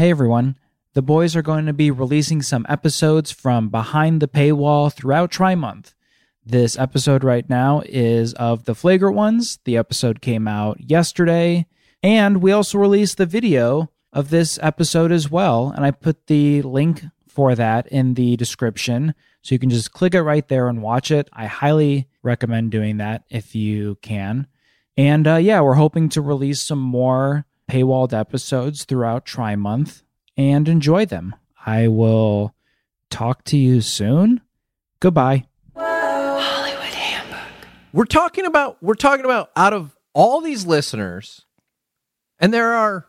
Hey everyone. The boys are going to be releasing some episodes from behind the paywall throughout Tri Month. This episode right now is of the flagrant ones. The episode came out yesterday, and we also released the video of this episode as well. And I put the link for that in the description. So you can just click it right there and watch it. I highly recommend doing that if you can. And uh, yeah, we're hoping to release some more paywalled episodes throughout Tri Month and enjoy them. I will talk to you soon. Goodbye. We're talking about we're talking about out of all these listeners, and there are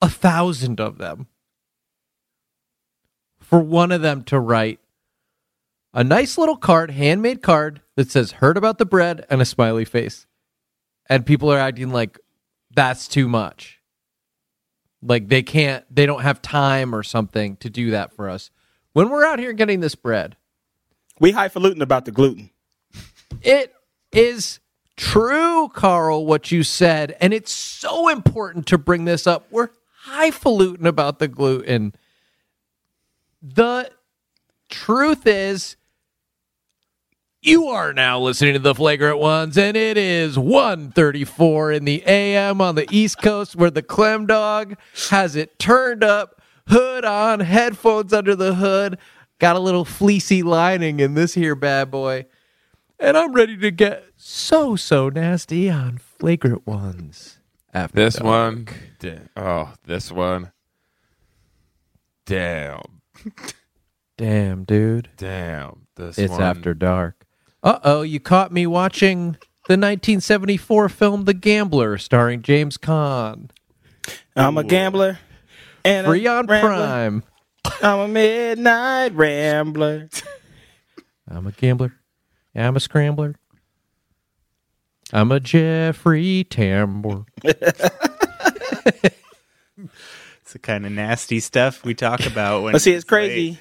a thousand of them. For one of them to write a nice little card, handmade card that says "Heard about the bread" and a smiley face, and people are acting like that's too much. Like they can't, they don't have time or something to do that for us. When we're out here getting this bread, We highfalutin about the gluten. it is true, Carl, what you said. And it's so important to bring this up. We're highfalutin about the gluten. The truth is, you are now listening to the flagrant ones, and it is 1.34 in the AM on the East Coast where the Clem Dog has it turned up, hood on, headphones under the hood, got a little fleecy lining in this here bad boy. And I'm ready to get so, so nasty on flagrant ones. After This dark. one, da- oh, this one, damn, Damn, dude. damn, this It's one. after dark. Uh oh, you caught me watching the 1974 film The Gambler starring James Caan. I'm a gambler. And Free on rambler. Prime. I'm a midnight rambler. I'm a gambler. I'm a scrambler. I'm a Jeffrey Tambor. It's the kind of nasty stuff we talk about when But see, it's late. crazy.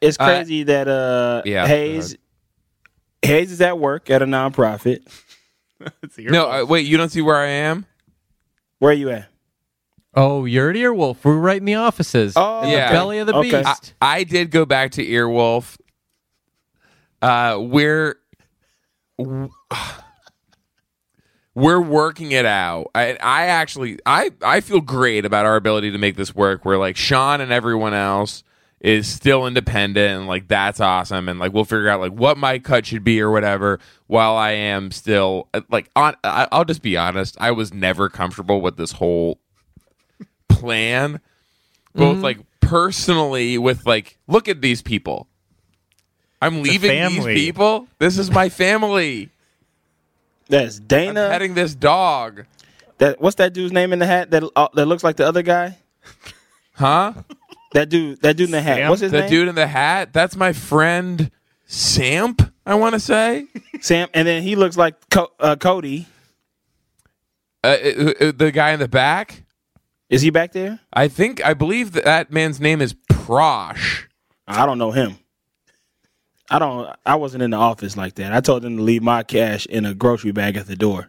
It's Uh, crazy that uh yeah, Hayes Hayes is at work at a nonprofit. It's No, uh, wait, you don't see where I am? Where are you at? Oh, you're at Earwolf. We're right in the offices. Oh, in Yeah. the belly of the Okay. beast. I, I did go back to Earwolf. Uh, we're we're working it out. I, I actually, I, I feel great about our ability to make this work. We're like Sean and everyone else is still independent, and like that's awesome. And like we'll figure out like what my cut should be or whatever. While I am still like on, I, I'll just be honest. I was never comfortable with this whole plan both like personally with like look at these people i'm leaving these people this is my family That's i'm Dana. petting this dog that what's that dude's name in the hat that uh, that looks like the other guy? huh That dude. That dude in the hat. What's his the name? dude in the hat that's my friend samp i want to say Sam. And then he looks like Co- uh, Cody. uh, uh, uh, the guy in the back Is he back there? i think i believe that, that man's name is prosh I don't know him. I don't. I wasn't in the office like that. I told them to leave my cash in a grocery bag at the door.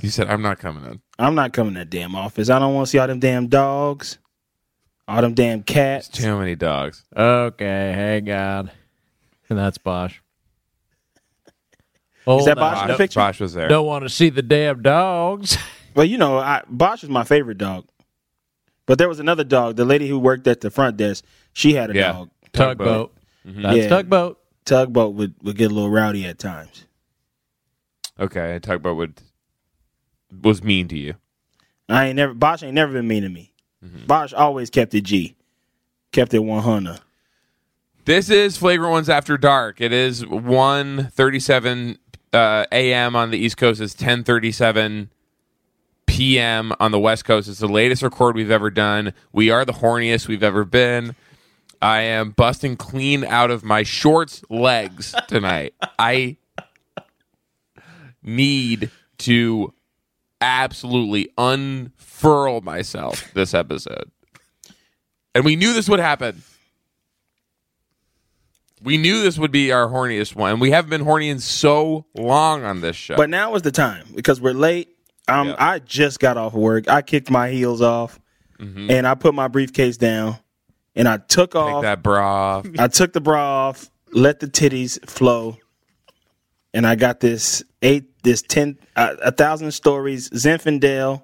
he said i'm not coming in I'm not coming to that damn office. I don't want to see all them damn dogs, all them damn cats. too many dogs Okay, hey God. And that's Bosch. Hold that on. Bosch in the picture? Bosch was there Don't want to see the damn dogs. Well, you know, I, Bosch is my favorite dog. But there was another dog. The lady who worked at the front desk, she had a Yeah. dog. Tugboat. That's mm-hmm. Yeah. tugboat. Tugboat would, would get a little rowdy at times. okay tugboat would was mean to you I ain't never Bosch ain't never been mean to me. Mm-hmm. Bosch always kept it G, kept it one hundred. This is Flagrant Ones After Dark. It is 1.37 uh, a.m. on the East Coast. It's 10.37 p.m. on the West Coast. It's the latest record we've ever done. We are the horniest we've ever been. I am busting clean out of my shorts legs tonight. I need to absolutely unfurl myself this episode. And we knew this would happen. We knew this would be our horniest one. We haven't been horny in so long on this show. But now is the time because we're late. Um, Yeah. I just got off of work. I kicked my heels off. and I put my briefcase down, and I took Take off. that bra off. I took the bra off, let the titties flow, and I got this eight, this ten, uh, a thousand stories Zinfandel.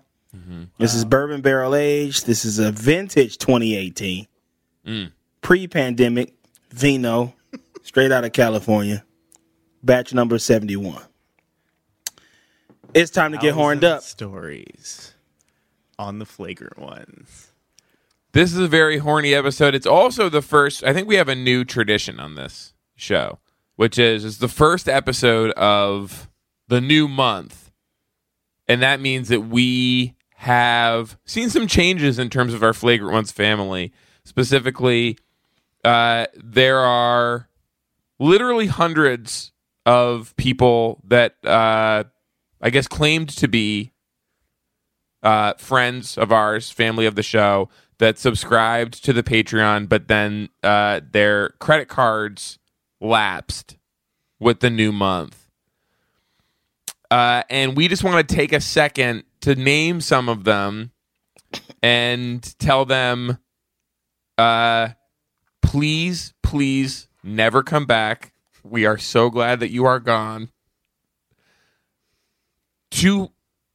This is bourbon barrel aged. This is a vintage 2018, pre-pandemic vino, straight out of California, batch number 71. It's time to get horned up. Stories on the flagrant ones. This is a very horny episode. It's also the first. I think we have a new tradition on this show, which is it's the first episode of the new month, and that means that we have seen some changes in terms of our flagrant ones family. Specifically, uh, there are literally hundreds of people that uh, I guess claimed to be uh, friends of ours, family of the show, that subscribed to the Patreon, but then uh, their credit cards lapsed with the new month. Uh, and we just want to take a second to name some of them and tell them, uh, please, please never come back. We are so glad that you are gone. To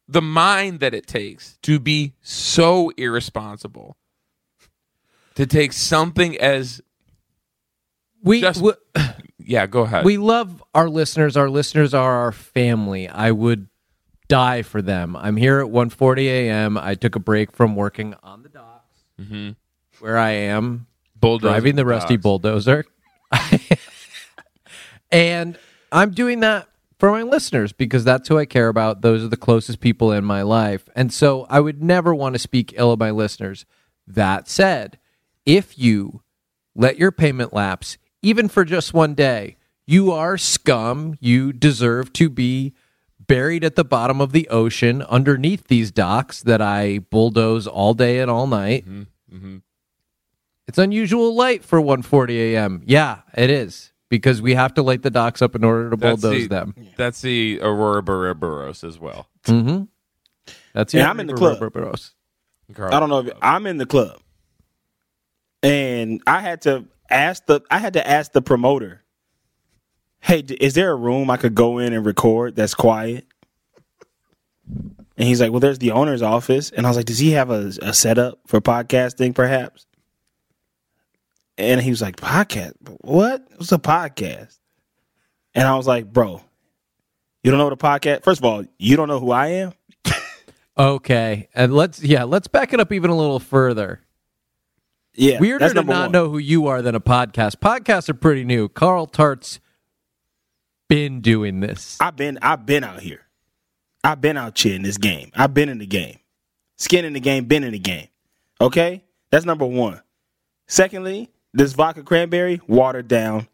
the mind that it takes to be so irresponsible to take something as We Just- we, yeah go ahead we love our listeners. Our listeners are our family. I would die for them. I'm here at 1:40 a.m. I took a break from working on the docks, mm-hmm. where I am Bulldozer driving the rusty dogs. bulldozer, and I'm doing that for my listeners because that's who I care about. Those are the closest people in my life, and so I would never want to speak ill of my listeners. That said, if you let your payment lapse, even for just one day, you are scum. You deserve to be buried at the bottom of the ocean underneath these docks that I bulldoze all day and all night. It's unusual light for 1:40 a.m. Yeah, it is because we have to light the docks up in order to that's bulldoze the, them. that's the aurora Borealis as well Mm-hmm. That's And your I'm in the club. Barbaros. Carl. I don't know if I'm in the club, and I had to ask the I had to ask the promoter, "Hey, is there a room I could go in and record that's quiet?" And he's like, "Well, there's the owner's office." And I was like, "Does he have a, a setup for podcasting, perhaps?" And he was like, "Podcast? What? What's a podcast?" And I was like, "Bro, you don't know what a podcast? First of all, you don't know who I am." Okay, and let's yeah, let's back it up even a little further. Yeah, Weirder to not one. know who you are than a podcast. Podcasts are pretty new. Carl Tart's been doing this. I've been I've been out here. I've been out here in this game. I've been in the game. Skin in the game, been in the game. Okay? That's number one. Secondly, this vodka cranberry, watered down.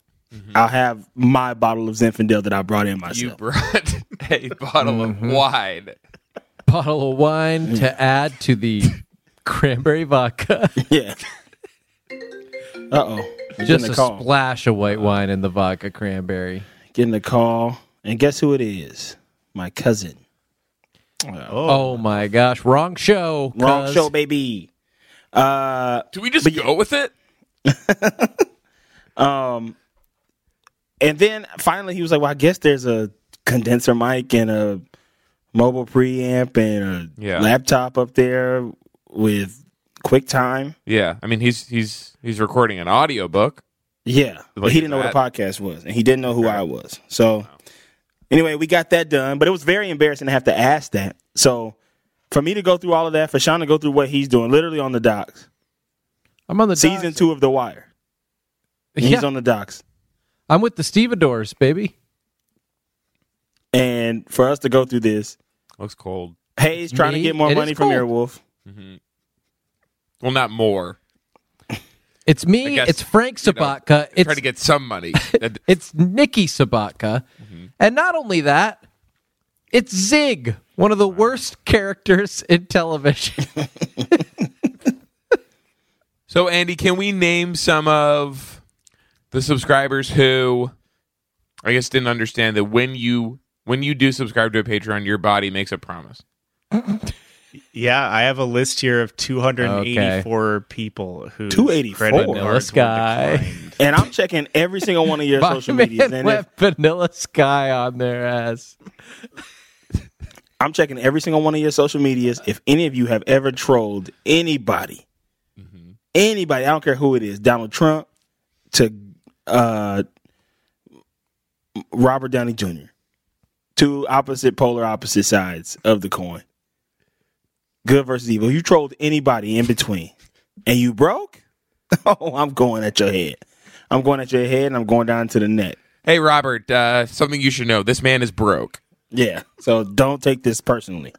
I'll have my bottle of Zinfandel that I brought in myself. you brought a bottle Mm-hmm. of wine Bottle of wine to add to the cranberry vodka. yeah. Uh oh. Just a a call. splash of white wine in the vodka cranberry. Getting a call. And guess who it is? My cousin. Oh, my gosh, wrong show. Wrong cuz. show, baby. Uh do we just go with it Um, and then finally he was like, "Well, I guess there's a condenser mic and a mobile preamp and a Yeah. laptop up there with QuickTime." yeah i mean he's he's he's recording an audiobook Yeah, but Like he didn't know that. what a podcast was, and he didn't know who I was. So anyway, we got that done, but it was very embarrassing to have to ask that. So for me to go through all of that, for Sean to go through what he's doing, literally on the docks, I'm on the season docks. two of The Wire. Yeah, He's on the docks. I'm with the stevedores, baby. And for us to go through this, looks cold Hayes trying to get more It is money from cold. Earwolf. Mm-hmm. well not more It's me. guess, It's Frank you know, Sobotka. it's try to get some money it's Nikki Sobotka, Mm-hmm. and not only that, it's Zig, one of the worst characters in television. So, Andy, can we name some of the subscribers who, I guess, didn't understand that when you when you do subscribe to a Patreon, your body makes a promise. Yeah, I have a list here of 284 people who 284? Vanilla Sky. And I'm checking every single one of your My social medias. And if, Vanilla Sky on their ass. I'm checking every single one of your social medias. If any of you have ever trolled anybody, anybody, I don't care who it is, Donald Trump to uh, Robert Downey Jr., two opposite, polar opposite sides of the coin. Good versus evil. You trolled anybody in between, and you broke. Oh, I'm going at your head. I'm going at your head, and I'm going down to the net. Hey, Robert, uh, something you should know. This man is broke. Yeah. So don't take this personally.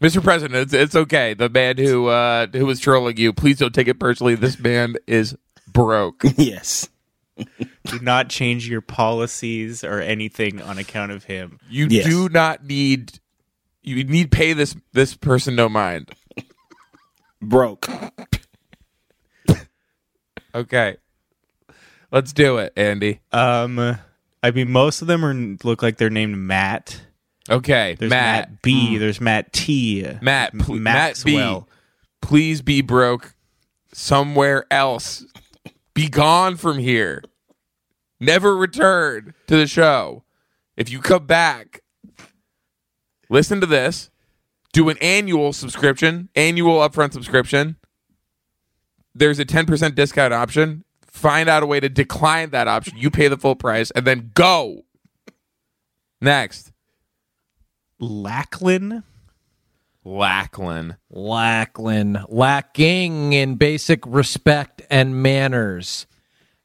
Mr. President, it's, it's okay. The man who uh, who was trolling you, please don't take it personally. This man is broke. yes. Do not change your policies or anything on account of him. You Yes. do not need you need pay this this person no mind. Broke. Okay. Let's do it, Andy. Um, I mean, most of them are look like they're named Matt. Okay, There's Matt. Matt, B. There's Matt T. Matt, pl- Matt B. Please be broke somewhere else. Be gone from here. Never return to the show. If you come back, listen to this. Do an annual subscription, annual upfront subscription. There's a 10% discount option. Find out a way to decline that option. You pay the full price and then go. Next. Lachlan. Lachlan. Lacklin, lacking in basic respect and manners.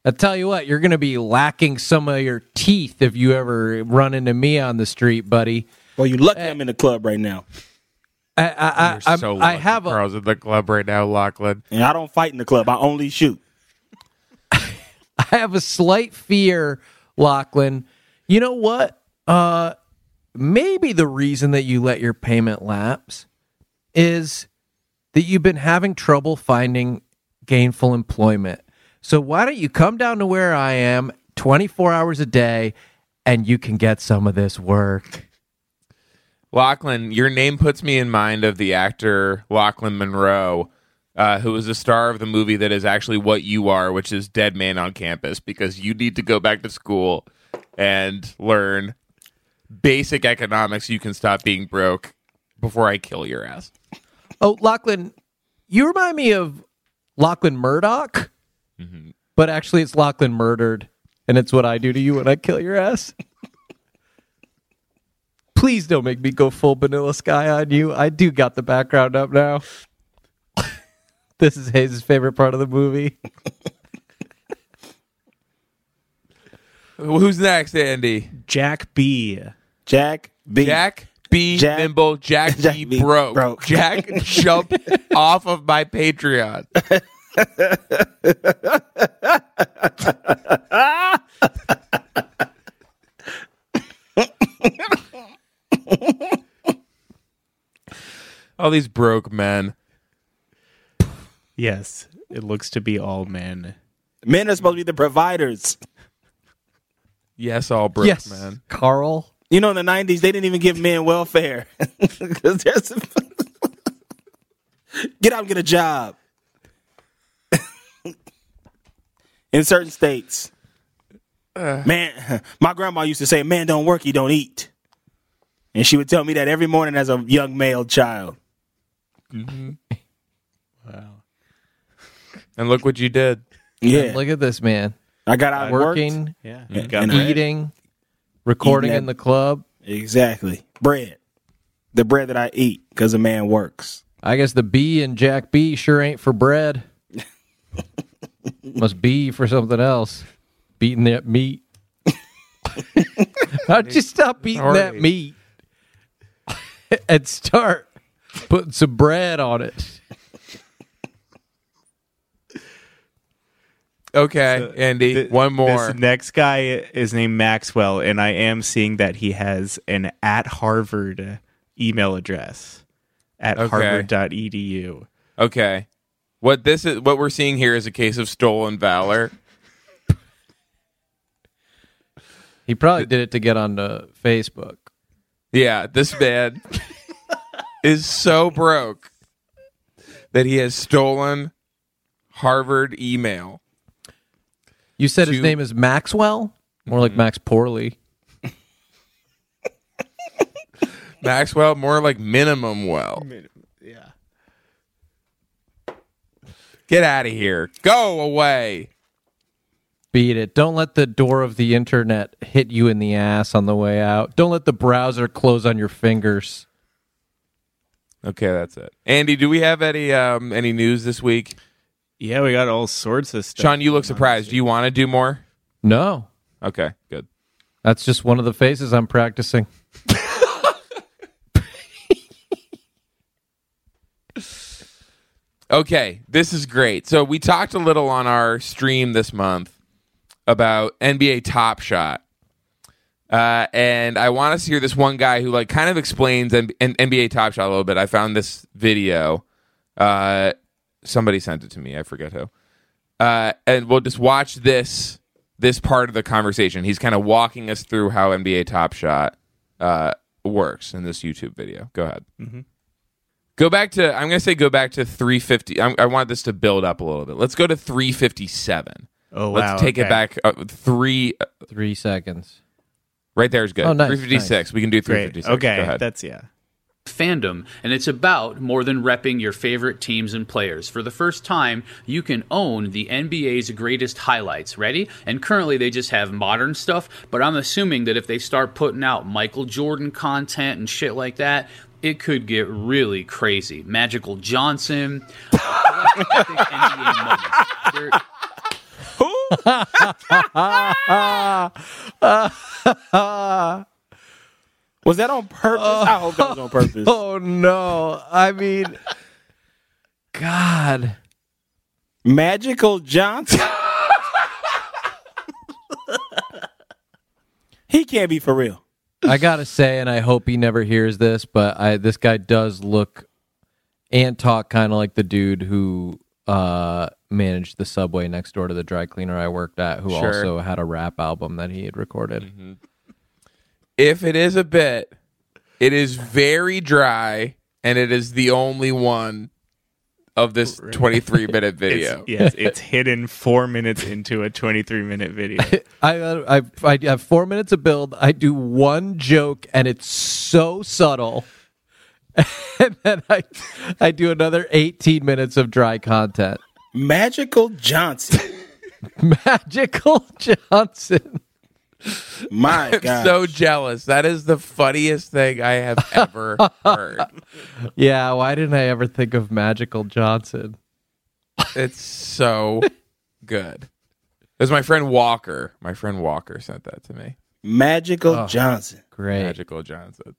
I tell you what, you're going to be lacking some of your teeth if you ever run into me on the street, buddy. Well, you lucky I'm in the club right now, I, I, I, You're I'm- so I have a, Carl's at the club right now, Lachlan. and I don't fight in the club. I only shoot. I have a slight fear, Lachlan. You know what? Uh, maybe the reason that you let your payment lapse is that you've been having trouble finding gainful employment. So why don't you come down to where I am 24 hours a day and you can get some of this work? Lachlan, your name puts me in mind of the actor Lochlyn Munro, uh, who is the star of the movie that is actually what you are, which is Dead Man on Campus, because you need to go back to school and learn basic economics. so You can stop being broke before I kill your ass. Oh, Lachlan, you remind me of Lachlan Murdoch, but actually it's Lachlan murdered, and it's what I do to you when I kill your ass. Please don't make me go full vanilla sky on you. I do got the background up now. this is Hayes' favorite part of the movie. Who's next, Andy? Jack B. Jack B. Jack B. Jack- Nimble. Jack, Jack B. B. Broke. Broke. Jack jump off of my Patreon. All these broke men. Yes, it looks to be all men. Men are supposed to be the providers. Yes, all broke yes, men. Carl. You know, in the '90s, they didn't even give men welfare. 'Cause there's get out and get a job. in certain states, man, my grandma used to say, "Man, don't work, you don't eat," and she would tell me that every morning as a young male child. Mm-hmm. Wow. And look what you did. Yeah, Look at this man I got out and worked. working, Yeah, And- got and bread. Eating, recording Eating in the club. Exactly, bread, the bread that I eat because a man works. I guess the B in Jack B sure ain't for bread. Must be for something else. Beating that meat. How'd you stop eating that meat and start putting some bread on it? Okay, Andy. Th- one more. This next guy is named Maxwell, and I am seeing that he has an at Harvard email address at Okay. harvard.edu. Okay. What this is what we're seeing here is a case of stolen valor. He probably did it to get onto Facebook. Yeah, this man is so broke that he has stolen Harvard email. You said his To- name is Maxwell? More like mm-hmm. Max Poorly. Maxwell, more like minimum well. Yeah. Get out of here. Go away. Beat it. Don't let the door of the internet hit you in the ass on the way out. Don't let the browser close on your fingers. Okay, that's it. Andy, do we have any um any news this week? Yeah, we got all sorts of stuff. Sean, you look surprised. Do you want to do more? No. Okay, good. That's just one of the faces I'm practicing. Okay, this is great. So we talked a little on our stream this month about NBA Top Shot. Uh, and I want us to hear this one guy who like kind of explains N- N- NBA Top Shot a little bit. I found this video. Uh, somebody sent it to me. I forget who. Uh, and we'll just watch this this part of the conversation. He's kind of walking us through how NBA Top Shot uh, works in this YouTube video. Go ahead. Go back to. I'm going to say go back to 350. I'm, I want this to build up a little bit. Let's go to 357. Oh, Let's wow, take it back. Uh, three. uh, Three seconds. right there is good. Oh, nice, 356. We can do Great. 356. Okay, Go ahead. that's yeah. fandom, and it's about more than repping your favorite teams and players. For the first time, you can own the NBA's greatest highlights. Ready? And currently, they just have modern stuff, but I'm assuming that if they start putting out Michael Jordan content and shit like that, it could get really crazy. Magical Johnson, uh, epic NBA moments. There- Was that on purpose? I hope that was on purpose. Oh no. I mean God. Magical Johnson. he can't be for real. I gotta say, and I hope he never hears this, but I this guy does look and talk kind of like the dude who uh managed the subway next door to the dry cleaner I worked at, who Sure. also had a rap album that he had recorded. Mm-hmm. if it is a bit, it is very dry, and it is the only one of this 23 minute video. It's, yes, it's hidden four minutes into a 23 minute video. I, uh, I I have four minutes of build. I do one joke, and it's so subtle. And then I, I do another 18 minutes of dry content. Magical Johnson. Magical Johnson. My God. so jealous. That is the funniest thing I have ever heard. Yeah, why didn't I ever think of Magical Johnson? It's so good. It was my friend Walker. My friend Walker sent that to me. Magical oh, Johnson. Great. Magical Johnson.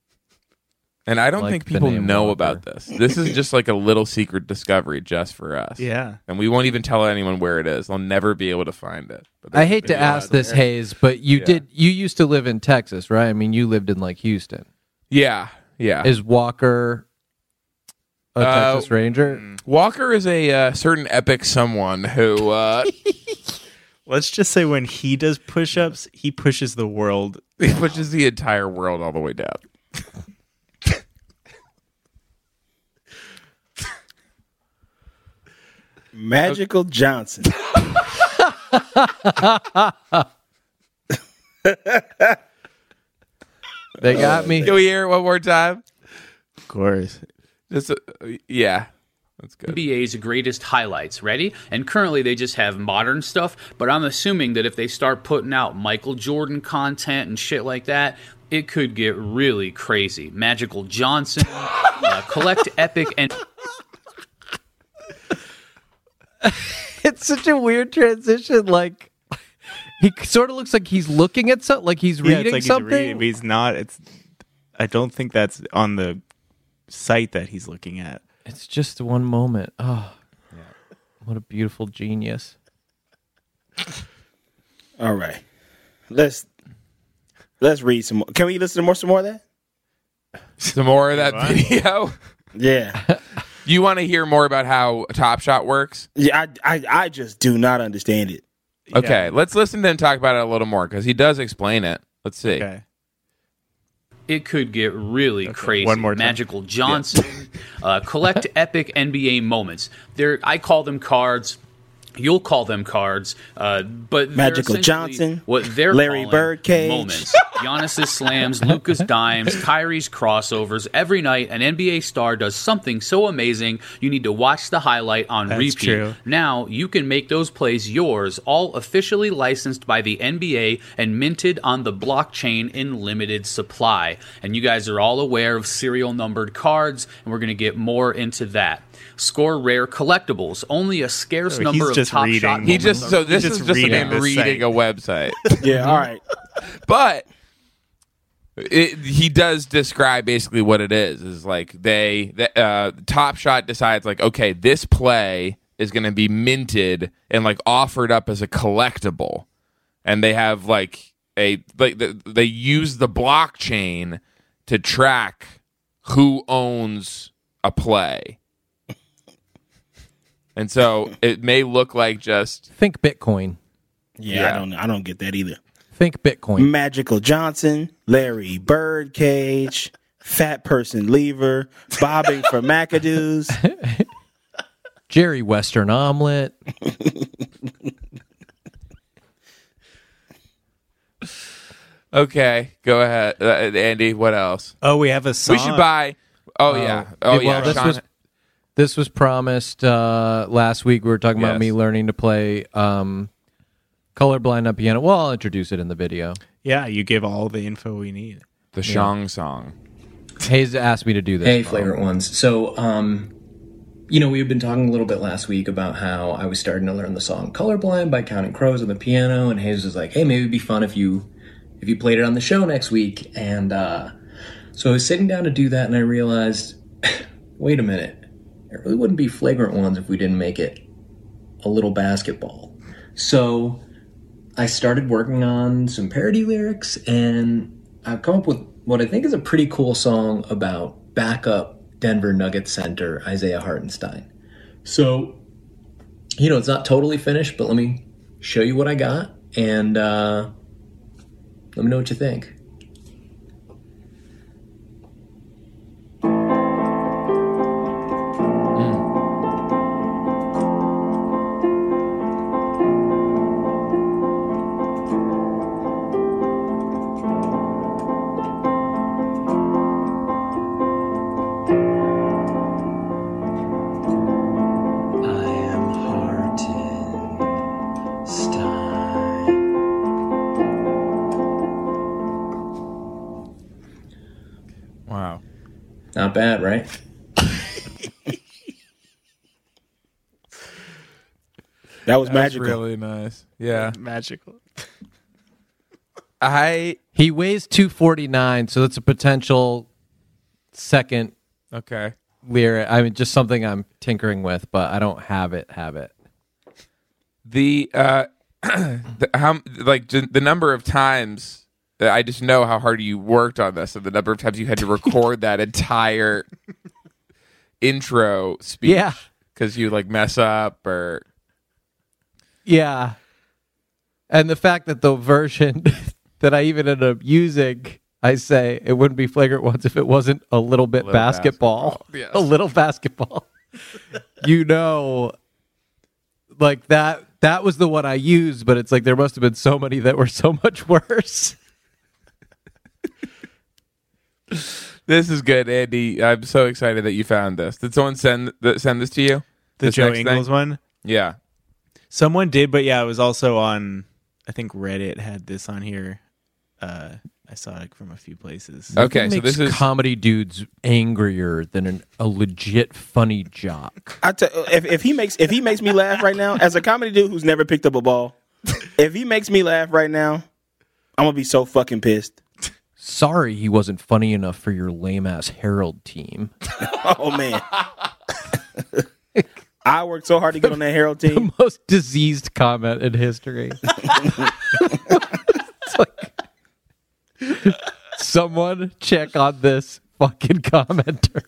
And I don't Like think people know Walker. about this. This is just like a little secret discovery just for us. yeah. And we won't even tell anyone where it is. They'll never be able to find it. But I hate to ask this, there. Hayes, but you Yeah. did you used to live in Texas, right? I mean, you lived in like Houston. Yeah. Yeah. Is Walker a Uh, Texas Ranger? Walker is a uh, certain epic someone who uh, Let's just say when he does push ups, he pushes the world. he pushes the entire world all the way down. Magical Johnson. They got me. Can we hear it one more time? Of course. Just uh, yeah, that's good. NBA's greatest highlights. Ready? And currently they just have modern stuff, but I'm assuming that if they start putting out Michael Jordan content and shit like that, it could get really crazy. Magical Johnson, uh, collect epic and It's such a weird transition. Like he sort of looks like he's looking at something, like he's Yeah, reading it's like something. he's reading, he's not. It's. I don't think that's on the site that he's looking at. It's just one moment. Oh, what a beautiful genius. All right. Let's let's read some more. Can we listen to more some more of that? Some more of that video. Yeah. You want to hear more about how Top Shot works? Yeah, I, I I just do not understand it. Okay, let's listen to him talk about it a little more because he does explain it. Let's see. Okay. it could get really crazy. one more time. Magical Johnson, uh, collect epic NBA moments. They're I call them cards. You'll call them cards, uh, but they're Magical Johnson, what they're Larry calling Birdcage. moments. Giannis's slams, Luka's dimes, Kyrie's crossovers. Every night, an NBA star does something so amazing you need to watch the highlight on That's repeat. true. Now you can make those plays yours, all officially licensed by the NBA and minted on the blockchain in limited supply. And you guys are all aware of serial numbered cards, and we're going to get more into that. Score rare collectibles. Only a scarce Oh, number he's of just top reading. shot He He just so this just is just reading him the reading a website, Yeah, all right. but it, he does describe basically what it is. Is like they the, uh, Top Shot decides like okay, this play is going to be minted and like offered up as a collectible, and they have like a like the, they use the blockchain to track who owns a play. And so it may look like just Think Bitcoin. Yeah, Yeah. I don't. I don't get that either. Think Bitcoin. Magical Johnson, Larry Birdcage, Fat Person Lever, bobbing for McAdoo's. Jerry Western omelet. Okay, go ahead, uh, Andy. What else? Oh, we have a song. We should buy. Oh yeah. Oh well, yeah. this Sean- was- This was promised uh, last week. We were talking about Yes. me learning to play um, colorblind on piano. Well, I'll introduce it in the video. Yeah, you give all the info we need. the Shang song. Hayes asked me to do this. Hey, Bo. flagrant ones. So, um, you know, we had been talking a little bit last week about how I was starting to learn the song "Colorblind" by Counting Crows on the piano, and Hayes was like, "Hey, maybe it'd be fun if you if you played it on the show next week." And uh, so I was sitting down to do that, and I realized, wait a minute, it really wouldn't be flagrant ones if we didn't make it a little basketball. So I started working on some parody lyrics, and I've come up with what I think is a pretty cool song about backup Denver Nuggets center Isaiah Hartenstein. So, you know, it's not totally finished, but let me show you what I got, and uh, let me know what you think. That was magical. really nice. Yeah. Magical. I He weighs 249, so that's a potential second okay. lyric. I mean, just something I'm tinkering with, but I don't have it. Have it. The uh, the, how like j- the number of times that I just know how hard you worked on this, and the number of times you had to record that entire intro speech. Yeah. because you like mess up or Yeah. And the fact that the version that I even ended up using, I say it wouldn't be flagrant ones if it wasn't a little bit Little basketball. basketball, yes. A little basketball. you know, like that. That was the one I used, but it's like there must have been so many that were so much worse. this is good, Andy. I'm so excited that you found this. Did someone send th- send this to you? The This Joe next thing? Ingles one. Yeah. Someone did, but yeah, it was also on. I think Reddit had this on here. Uh, I saw it from a few places. Okay, It so this is comedy dudes angrier than an, a legit funny jock. I if if he makes if he makes me laugh right now as a comedy dude who's never picked up a ball, if he makes me laugh right now, I'm gonna be so fucking pissed. Sorry, he wasn't funny enough for your lame ass Harold team. Oh man. I worked so hard to get on that Harold team. most diseased comment in history. It's like, someone check on this fucking commenter.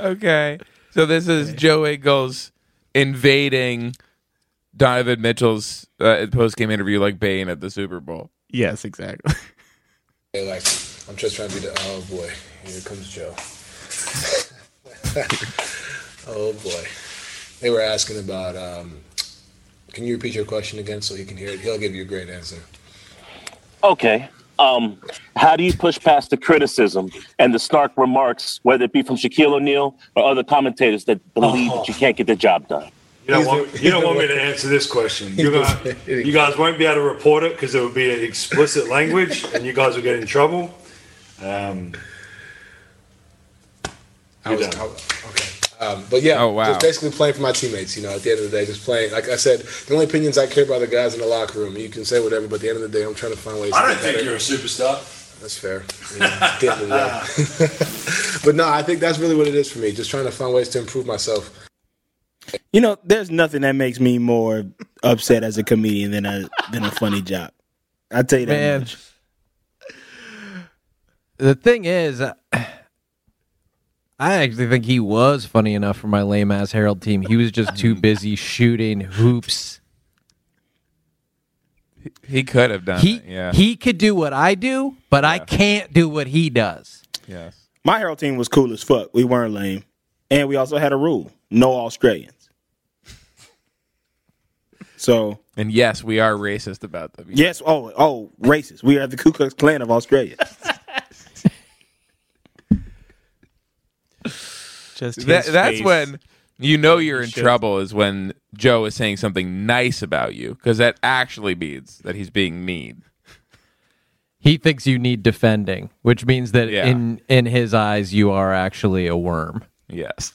okay. So this is Joe Ingles invading Donovan Mitchell's uh, post game interview like Bane at the Super Bowl. Yes, exactly. Hey, like, I'm just trying to be the. Oh boy, here comes Joe. oh boy, they were asking about. Um, can you repeat your question again so he can hear it? He'll give you a great answer. Okay. Um, how do you push past the criticism and the snark remarks, whether it be from Shaquille O'Neal or other commentators that believe that you can't get the job done? You don't, want, you don't want me to answer this question. You're gonna, you guys won't be able to report it because it would be explicit language, and you guys will get in trouble. Um, I was, You're done. I- okay. Um, but yeah, Oh, wow. just basically playing for my teammates. You know, at the end of the day, just playing. Like I said, the only opinions I care about are the guys in the locker room. You can say whatever, but at the end of the day, I'm trying to find ways. To improve myself. I don't get think better. you're a superstar. That's fair. You know, at the end of the day. but no, I think that's really what it is for me. Just trying to find ways to improve myself. You know, there's nothing that makes me more upset as a comedian than a than a funny job. I tell you that Man. much. The thing is, uh, I actually think he was funny enough for my lame ass Harold team. He was just too busy shooting hoops. He could have done He it. Yeah. he could do what I do, but I can't do what he does. yes. My Harold team was cool as fuck. We weren't lame, and we also had a rule: no Australians. So And yes, we are racist about them. yes, oh oh, racist. We are the Ku Klux Klan of Australia. Just his That, that's face. when you know you're in shows- trouble is when Joe is saying something nice about you because that actually means that he's being mean. He thinks you need defending, which means that Yeah. in in his eyes you are actually a worm. Yes.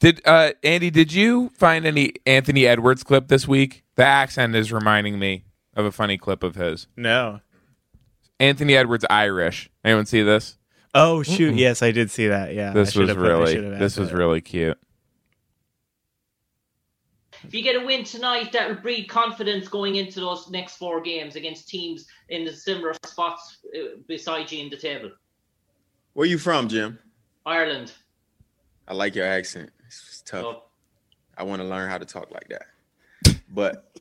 Did uh Andy, did you find any Anthony Edwards clip this week? The accent is reminding me of a funny clip of his. no. Anthony Edwards Irish. Anyone see this? Oh shoot! Yes, I did see that. Yeah, This should was have put- I really this was that. really cute. If you get a win tonight, that will breed confidence going into those next four games against teams in the similar spots uh, beside you in the table. Where are you from, Jim? Ireland. I like your accent. It's tough. So, I want to learn how to talk like that. But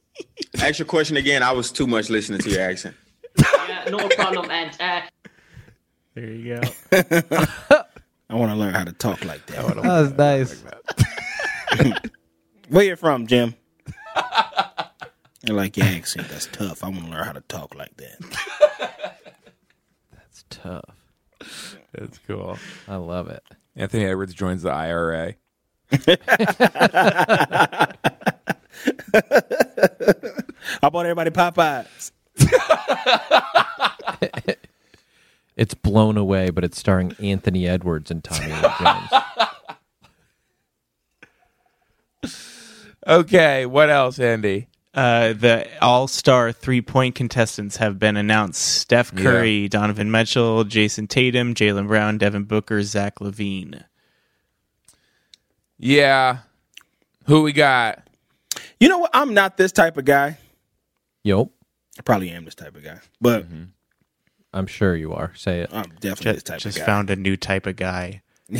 ask your question again. I was too much listening to your accent. yeah, no problem. And uh, There you go. I want to learn how to talk like that. That was nice. Where you from, Jim? I like your accent. That's tough. I want to learn how to talk like that. That's tough. That's cool. I love it. Anthony Edwards joins the IRA. How about everybody Popeyes? It's blown away, but it's starring Anthony Edwards and Tommy Lee Jones. Okay, what else, Andy? Uh, the all-star three-point contestants have been announced: Steph Curry, Donovan Mitchell, Jayson Tatum, Jaylen Brown, Devin Booker, Zach LaVine. Yeah. Who we got? You know what? I'm not this type of guy. Yup. I probably am this type of guy, but I'm sure you are. Say it. I'm definitely this Just, type just of guy. found a new type of guy.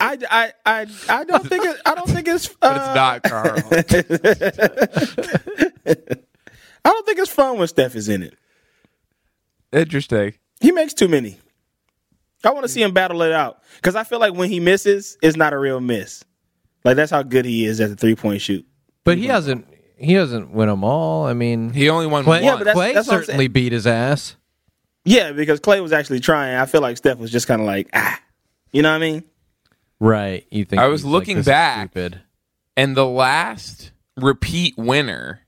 I, I, I, I don't think it, I don't think it's. Uh, But it's not Carl. I don't think it's fun when Steph is in it. Interesting. He makes too many. I want to see him battle it out because I feel like when he misses, it's not a real miss. Like that's how good he is at the three point shoot. But he hasn't. He doesn't win them all. I mean, He only won Klay, one. Yeah, but that's- Klay that's certainly beat his ass. Yeah, because Klay was actually trying. I feel like Steph was just kind of like ah, you know what I mean? Right. You think I was he's like, looking back. Stupid. And the last repeat winner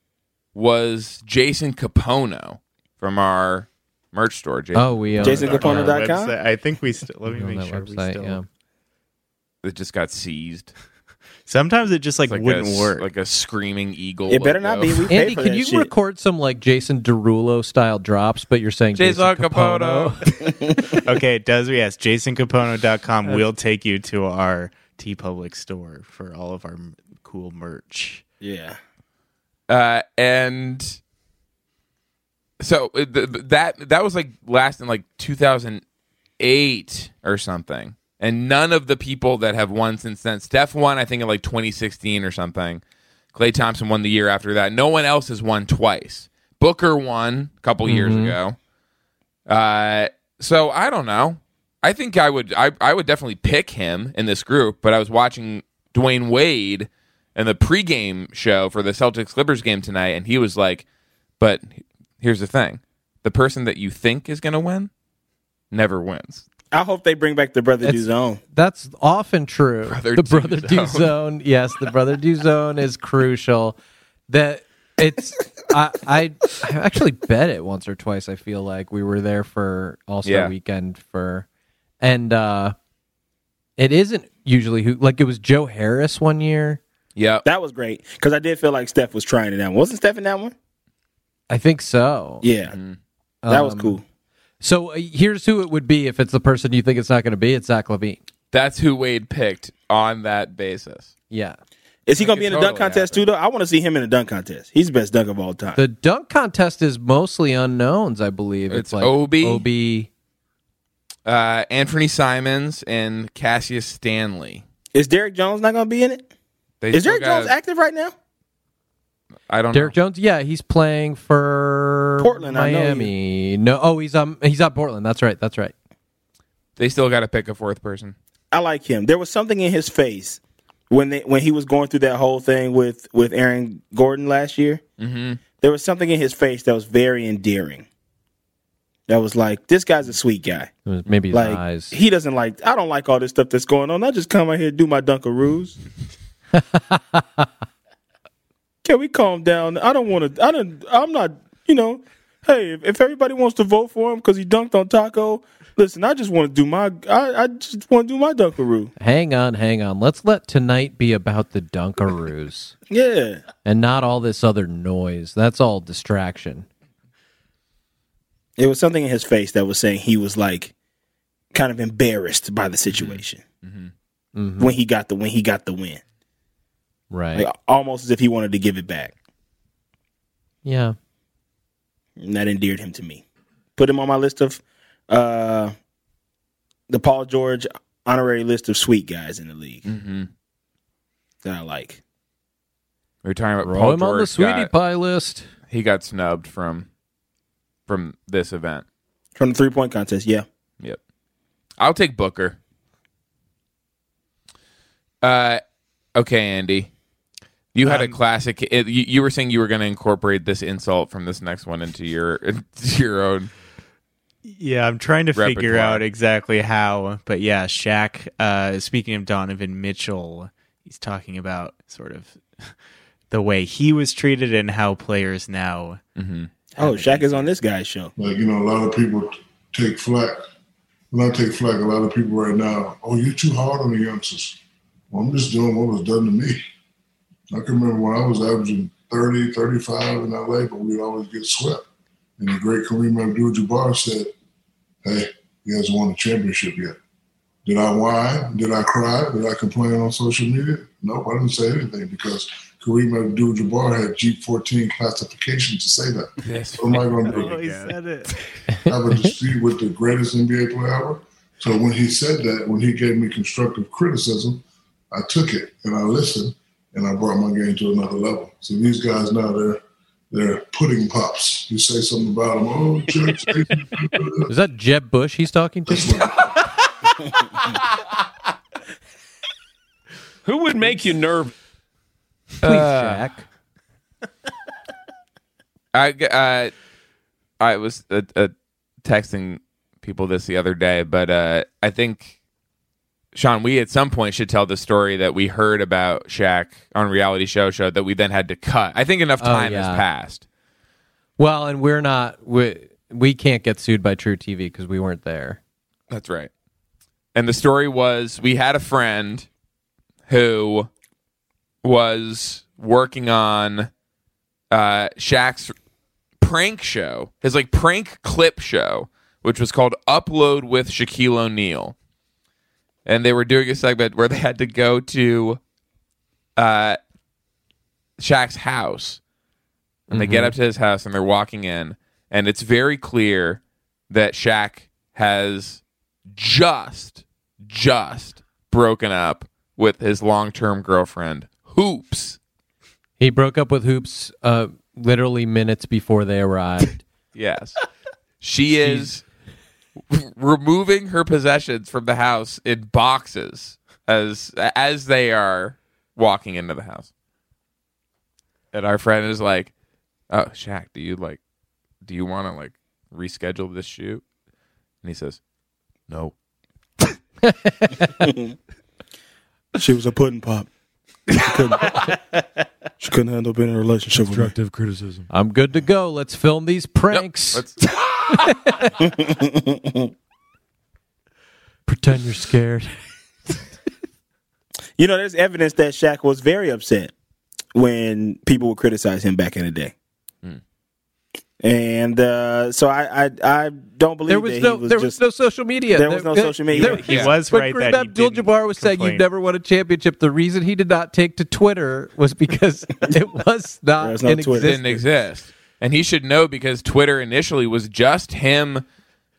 was Jason Kapono from our merch store. Jason, Oh, we own Jason it. Kapono Uh, dot com? I think we still. Let me make that sure we still. yeah. that just got seized. Sometimes it just like, like wouldn't a, work. Like a screaming eagle. It better not be. We pay Andy, can you shit. record some like Jason Derulo style drops, but you're saying Jason Jason, Kapono. Kapono? okay, it does yes. JasonKapono.com will take you to our TeePublic store for all of our m- cool merch. Yeah. uh, and so uh, th- th- that that was like last in like 2008 or something and none of the people that have won since then steph won i think in like 2016 or something klay thompson won the year after that no one else has won twice Booker won a couple years Mhm. ago. Uh, so I don't know. I think I would I, I would definitely pick him in this group, but I was watching Dwyane Wade in the pregame show for the Celtics Clippers game tonight, and he was like, But here's the thing. The person that you think is gonna win never wins. I hope they bring back the brother It's- Duzone. That's often true. Brother the brother Duzone. Duzone, yes, the brother Duzone is crucial. That it's I, I I actually bet it once or twice. I feel like we were there for All Star Yeah. Weekend for, and uh it isn't usually who like it was Joe Harris one year. Yep. That was great because I did feel like Steph was trying in that one. Wasn't Steph in that one? I think so. Yeah, that was Um, cool. So uh, here's who it would be if it's the person you think it's not going to be. It's Zach LaVine. That's who Wade picked on that basis. Yeah. Is he going to be in could the dunk totally contest too? Though I want to see him in the dunk contest. He's the best dunk of all time. The dunk contest is mostly unknowns, I believe. It's like Obi. Obi. Uh, Anthony Simons and Cassius Stanley. Is Derrick Jones not going to be in it? They Is Derrick got- Jones active right now? I don't know. Derrick know. Jones, yeah, he's playing for Portland, I know Miami. No, oh, he's um, he's at Portland. That's right. That's right. They still got to pick a fourth person. I like him. There was something in his face when they when he was going through that whole thing with with Aaron Gordon last year. Mm-hmm. There was something in his face that was very endearing. That was like, this guy's a sweet guy. Maybe his Like eyes. he doesn't like. I don't like all this stuff that's going on. I just come out here and do my Dunkaroos. Can we calm down? I don't want to. I don't. I'm not. You know. Hey, if, if everybody wants to vote for him because he dunked on Tacko, listen. I just want to do my. I, I just want to do my Dunkaroo. Hang on, hang on. Let's let tonight be about the Dunkaroos Yeah. and not all this other noise. That's all distraction. It was something in his face that was saying he was like kind of embarrassed by the situation Mhm. when he got the when he got the win, Right. like almost as if he wanted to give it back. yeah. And that endeared him to me. Put him on my list of uh the Paul George honorary list of sweet guys in the league Mm-hmm. that I like. We are talking about Throw Paul him on the George sweetie got- pie list. He got snubbed from from this event. From the three point contest, yeah. Yep. I'll take Booker. Uh, okay, Andy. You had a Um, classic. It, you, you were saying you were going to incorporate this insult from this next one into your into your own. Yeah, I'm trying to figure out exactly how, but yeah, Shaq. Uh, speaking of Donovan Mitchell, he's talking about sort of the way he was treated and how players now. Mm-hmm. Oh, Shaq is on this guy's show. Like, you know, a lot of people take flack. When I take flack, a lot of people right now, oh, you're too hard on the youngsters. Well, I'm just doing what was done to me. I can remember when I was averaging 30, 35 in LA, but we'd always get swept. And the great Kareem Abdul-Jabbar said, hey, he hasn't won a championship yet. Did I whine? Did I cry? Did I complain on social media? Nope, I didn't say anything because Kareem Abdul-Jabbar had G14 classification to say that. Yes. What am I going to do? Oh, he said it. have a dispute with the greatest NBA player ever. So when he said that, when he gave me constructive criticism, I took it and I listened and I brought my game to another level. So these guys now they're they're pudding pops. You say something about them, oh, Judge, Is that Jeb Bush he's talking to? Who would make you nervous? Please, Uh, Shaq. I uh, I was uh, uh, texting people this the other day, but uh, I think Sean, we at some point should tell the story that we heard about Shaq on reality show show that we then had to cut. I think enough Oh, time yeah. has passed. Well, and we're not. We we can't get sued by truTV because we weren't there. That's right. And the story was we had a friend who was working on uh, Shaq's prank show, his like prank clip show, which was called Upload with Shaquille O'Neal. And they were doing a segment where they had to go to uh, Shaq's house. And they get Mhm. up to his house and they're walking in. And it's very clear that Shaq has just, just broken up with his long term girlfriend, Hoopz. He broke up with Hoopz uh, literally minutes before they arrived. Yes. She is removing her possessions from the house in boxes as as they are walking into the house. And our friend is like, "Oh, Shaq, do you like do you want to like reschedule this shoot?" And he says, "No." She was a pudding pop. She couldn't, she couldn't handle being in a relationship with me. criticism. I'm good to go. Let's film these pranks. Pretend you're scared. You know, there's evidence that Shaq was very upset when people would criticize him back in the day. Hmm. And uh, so I, I I don't believe There was that no was there just was no social media. There was no social media. there- He was when right Kareem that he Abdul-Jabbar was saying you've never won a championship. The reason he did not take to Twitter was because it was not There's no in Twitter. Didn't exist. And he should know because Twitter initially was just him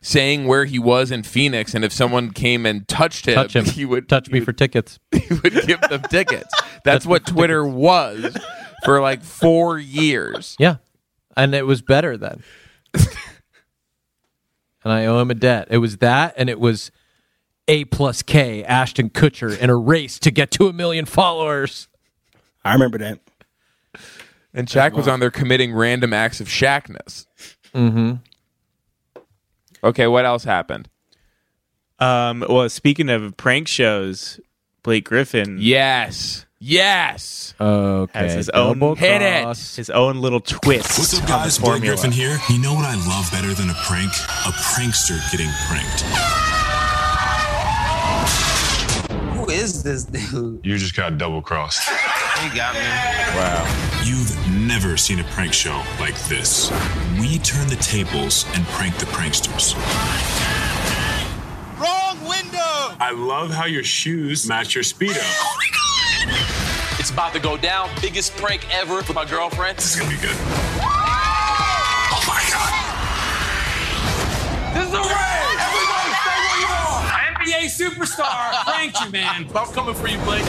saying where he was in Phoenix and if someone came and touched him, Touch him. he would Touch me for tickets. he would give them tickets. That's what Twitter was for like 4 years. Yeah. And it was better then. and I owe him a debt. It was that, and it was A plus K, Ashton Kutcher, in a race to get to a million followers. I remember that. And Shaq was on there committing random acts of Shaqness. Mm-hmm. Okay, what else happened? Um, well, speaking of prank shows, Blake Griffin Yes. Yes. Okay. has his own double Hit it. his own little twist. What's up, guys? the Blake. Griffin here. You know what I love better than a prank? A prankster getting pranked. Who is this dude? You just got double crossed. He got me. Wow. You've never seen a prank show like this. We turn the tables and prank the pranksters. Wrong window! I love how your shoes match your Speedo. It's about to go down. Biggest prank ever with my girlfriend. This is gonna be good. Oh my god. This is a raid! Everybody stay where you are! NBA superstar pranked you, man. I'm coming for you, Blake.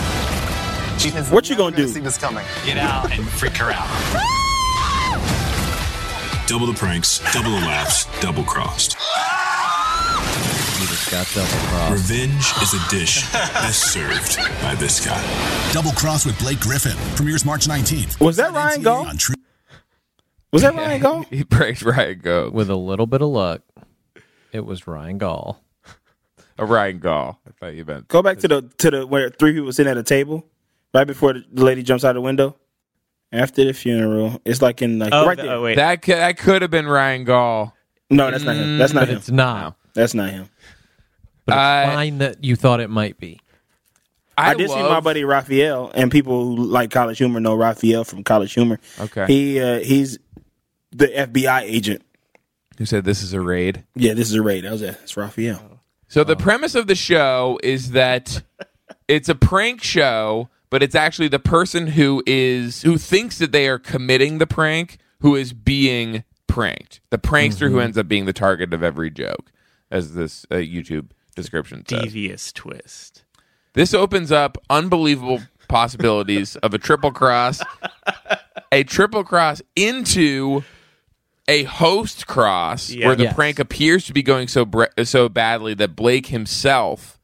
What you gonna do? See this coming. Get out and freak her out. Double the pranks, double the laughs, double crossed. You just got double cross. Revenge is a dish best served by this guy. Double Cross with Blake Griffin premieres March 19th. Was that Ryan Gaul? On Was that Ryan Gaul? He pranked Ryan Go. With a little bit of luck, it was Ryan Gaul. A Ryan Gaul. I thought you meant. Go back to the to the where three people sitting at a table, right before the lady jumps out the window. After the funeral, it's like in like Oh, right the- there. oh, wait. That could, that could have been Ryan Gaul. No, that's not him. That's not But him. it's not. That's not him. But it's I- fine that you thought it might be. I, did see my love- buddy Raphael, and people who like College Humor know Raphael from College Humor. Okay. he uh, he's the FBI agent. Who said this is a raid? Yeah, this is a raid. That was it. It's Raphael. So the premise of the show is that it's a prank show, but it's actually the person who is who thinks that they are committing the prank who is being pranked. The prankster who ends up being the target of every joke, as this uh, YouTube description says. Devious twist. This opens up unbelievable possibilities of a triple cross, a triple cross into a host cross Yeah. where the Yes. prank appears to be going so bre- so badly that Blake himself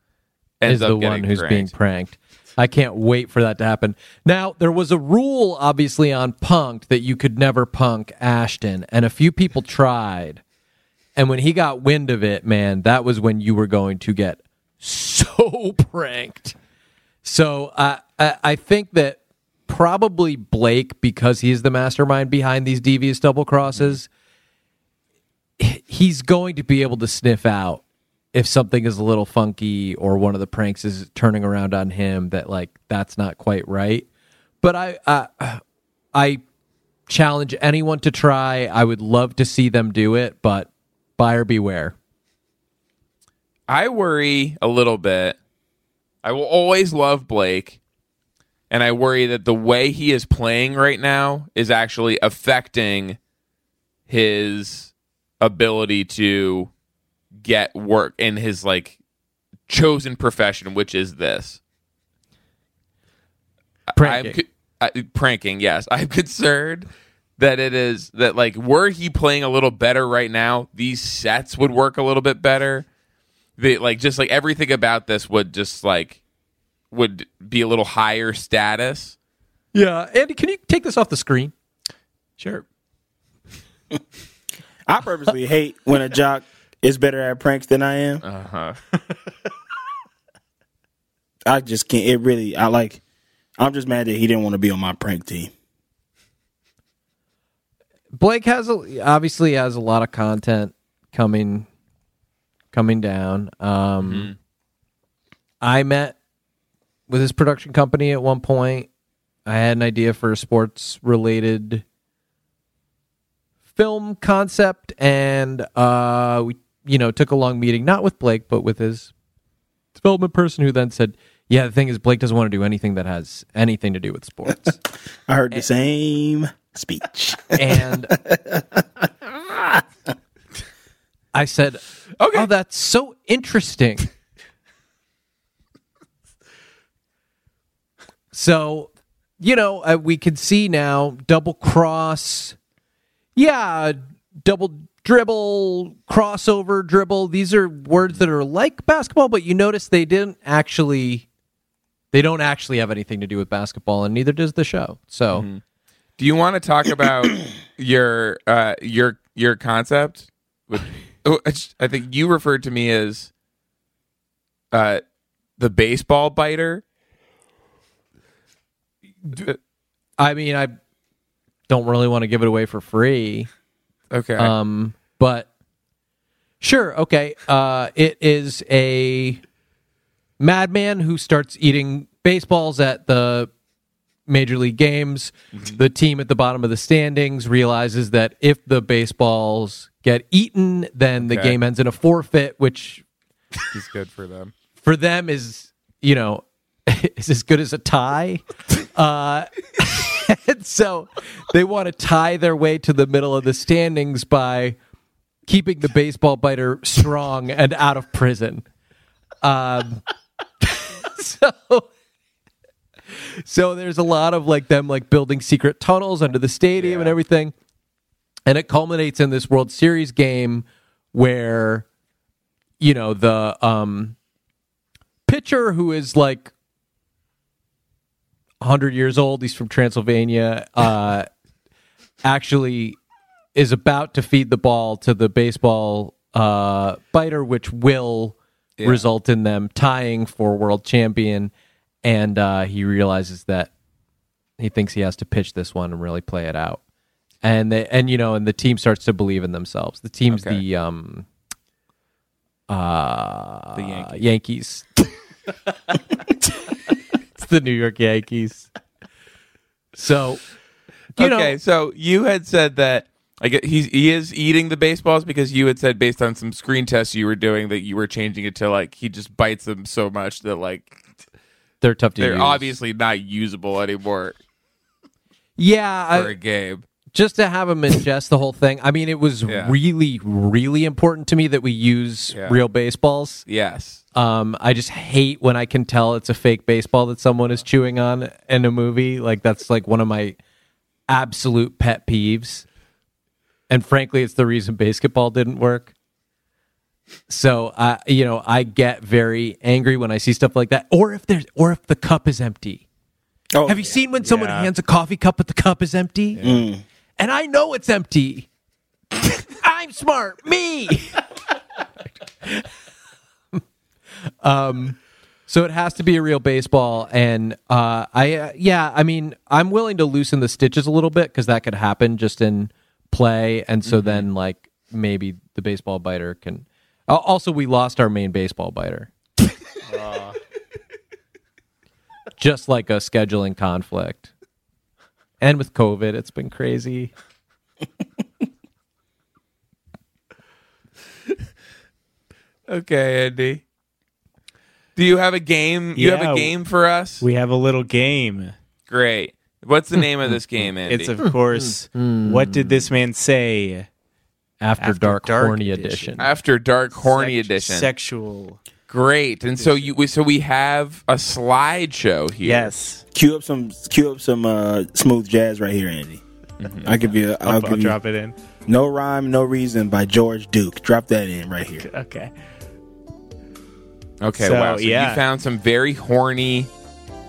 ends is up the getting one who's pranked. being pranked. I can't wait for that to happen. Now, there was a rule, obviously, on Punk'd that you could never punk Ashton, and a few people tried. And when he got wind of it, man, that was when you were going to get so pranked. So uh, I, I think that probably Blake, because he's the mastermind behind these devious double crosses, he's going to be able to sniff out if something is a little funky or one of the pranks is turning around on him that like that's not quite right. But I uh, I challenge anyone to try. I would love to see them do it, but buyer beware. I worry a little bit. I will always love Blake, and I worry that the way he is playing right now is actually affecting his ability to get work in his like chosen profession, which is this. Pranking. co- uh, pranking. Yes, I'm concerned that it is that like were he playing a little better right now, these sets would work a little bit better. The like just like everything about this would just like would be a little higher status. Yeah, Andy, can you take this off the screen? Sure. I purposely hate when a jock is better at pranks than I am. Uh huh. I just can't. It really. I like. I'm just mad that he didn't want to be on my prank team. Blake has a, obviously has a lot of content coming coming down. Um, I met with his production company at one point. I had an idea for a sports related film concept, and uh, we you know took a long meeting, not with Blake, but with his development person, who then said, "Yeah, the thing is, Blake doesn't want to do anything that has anything to do with sports." I heard the same speech. and I said, "Okay, oh, that's so interesting." so, you know, uh, we can see now double cross, yeah, double dribble, crossover dribble. These are words that are like basketball, but you notice they didn't actually. They don't actually have anything to do with basketball, and neither does the show. So, Do you want to talk about your uh, your your concept? With, which I think you referred to me as uh, the baseball biter. I mean, I don't really want to give it away for free. Okay. Um, but sure, okay. Uh, it is a madman who starts eating baseballs at the major league games. The team at the bottom of the standings realizes that if the baseballs get eaten, then the game ends in a forfeit, which is good for them. for them is you know is as good as a tie. Uh, and so they want to tie their way to the middle of the standings by keeping the baseball biter strong and out of prison. Um, so so there's a lot of like them like building secret tunnels under the stadium and everything. And it culminates in this World Series game where you know the um pitcher who is like 100 years old he's from transylvania uh actually is about to feed the ball to the baseball uh biter which will Yeah. result in them tying for world champion and uh he realizes that he thinks he has to pitch this one and really play it out and they and you know and the team starts to believe in themselves the team's Okay. the um uh The Yankees. Yankees. it's the New York Yankees. So, you okay, know, so you had said that I get he's he is eating the baseballs because you had said based on some screen tests you were doing that you were changing it to like he just bites them so much that like they're tough to they're use. obviously not usable anymore yeah, for I, a game. just to have them ingest the whole thing. I mean, it was Yeah. really, really important to me that we use Yeah. real baseballs. Yes. Um, I just hate when I can tell it's a fake baseball that someone is chewing on in a movie. Like that's like one of my absolute pet peeves. And frankly, it's the reason basketball didn't work. So I, you know, I get very angry when I see stuff like that, or if there's, or if the cup is empty. Oh, Have you seen when someone Yeah. hands a coffee cup but the cup is empty? Mm. And I know it's empty. I'm smart, me. um, so it has to be a real baseball, and uh, I uh, yeah, I mean, I'm willing to loosen the stitches a little bit because that could happen just in play, and so then like maybe the baseball biter can. Al- Also, we lost our main baseball biter. just like a scheduling conflict. And with COVID, it's been crazy. Okay, Andy. Do you have a game? You have a game for us? We have a little game. Great. What's the name of this game, Andy? It's of course, hmm. what did this man say? After, Dark, Horny Edition. After Dark Horny Sex- Edition. Sexual Great. And so you so we have a slideshow here. Yes. Cue up some cue up some uh, smooth jazz right here, Andy. I'll give you. I'll, I'll, give I'll you drop it in. No rhyme, no reason by George Duke. Drop that in right here. Okay. Okay, So, wow. So yeah. you found some very horny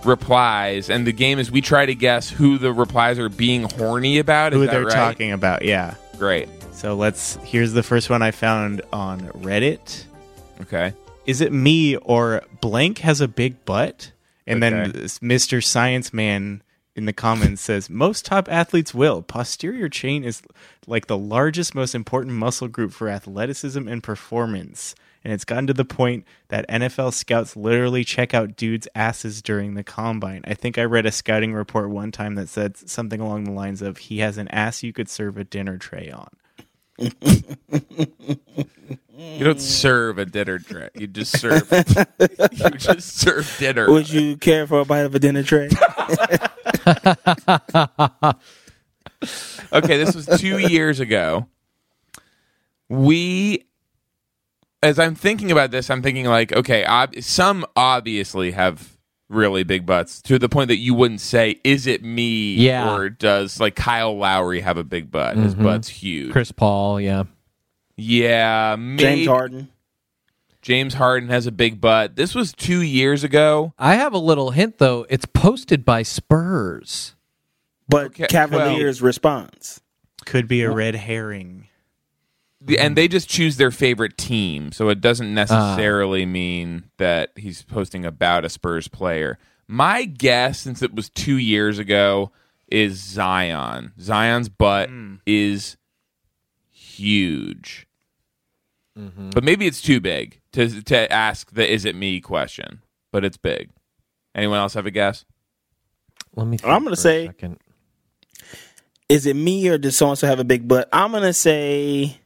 replies, and the game is we try to guess who the replies are being horny about. Is Who they're right? talking about? Yeah. Great. So let's. Here's the first one I found on Reddit. Okay. Is it me or blank has a big butt? And then Okay. this Mr. Science Man in the comments says most top athletes will. Posterior chain is like the largest, most important muscle group for athleticism and performance. And it's gotten to the point that NFL scouts literally check out dudes' asses during the combine. I think I read a scouting report one time that said something along the lines of he has an ass you could serve a dinner tray on. You don't serve a dinner tray. You just serve. you just serve dinner. Would you care for a bite of a dinner tray? okay, this was two years ago. We, as I'm thinking about this, I'm thinking like, okay, ob- some obviously have really big butts to the point that you wouldn't say, is it me? Yeah. Or does like Kyle Lowry have a big butt? His Mhm. butt's huge. Chris Paul, yeah. Yeah. Maybe, James Harden. James Harden has a big butt. This was two years ago. I have a little hint though. It's posted by Spurs. But Okay, Cavaliers response. Could be a red herring. The- and mm-hmm. they just choose their favorite team, so it doesn't ah. necessarily mean that he's posting about a Spurs player. My guess, since it was two years ago, is Zion. Zion's butt hmm. is huge, mm-hmm. but maybe it's too big to to ask the "Is it me?" question. But it's big. Anyone else have a guess? Let me. I'm gonna say, second. is it me or does so and so have a big butt? I'm gonna say,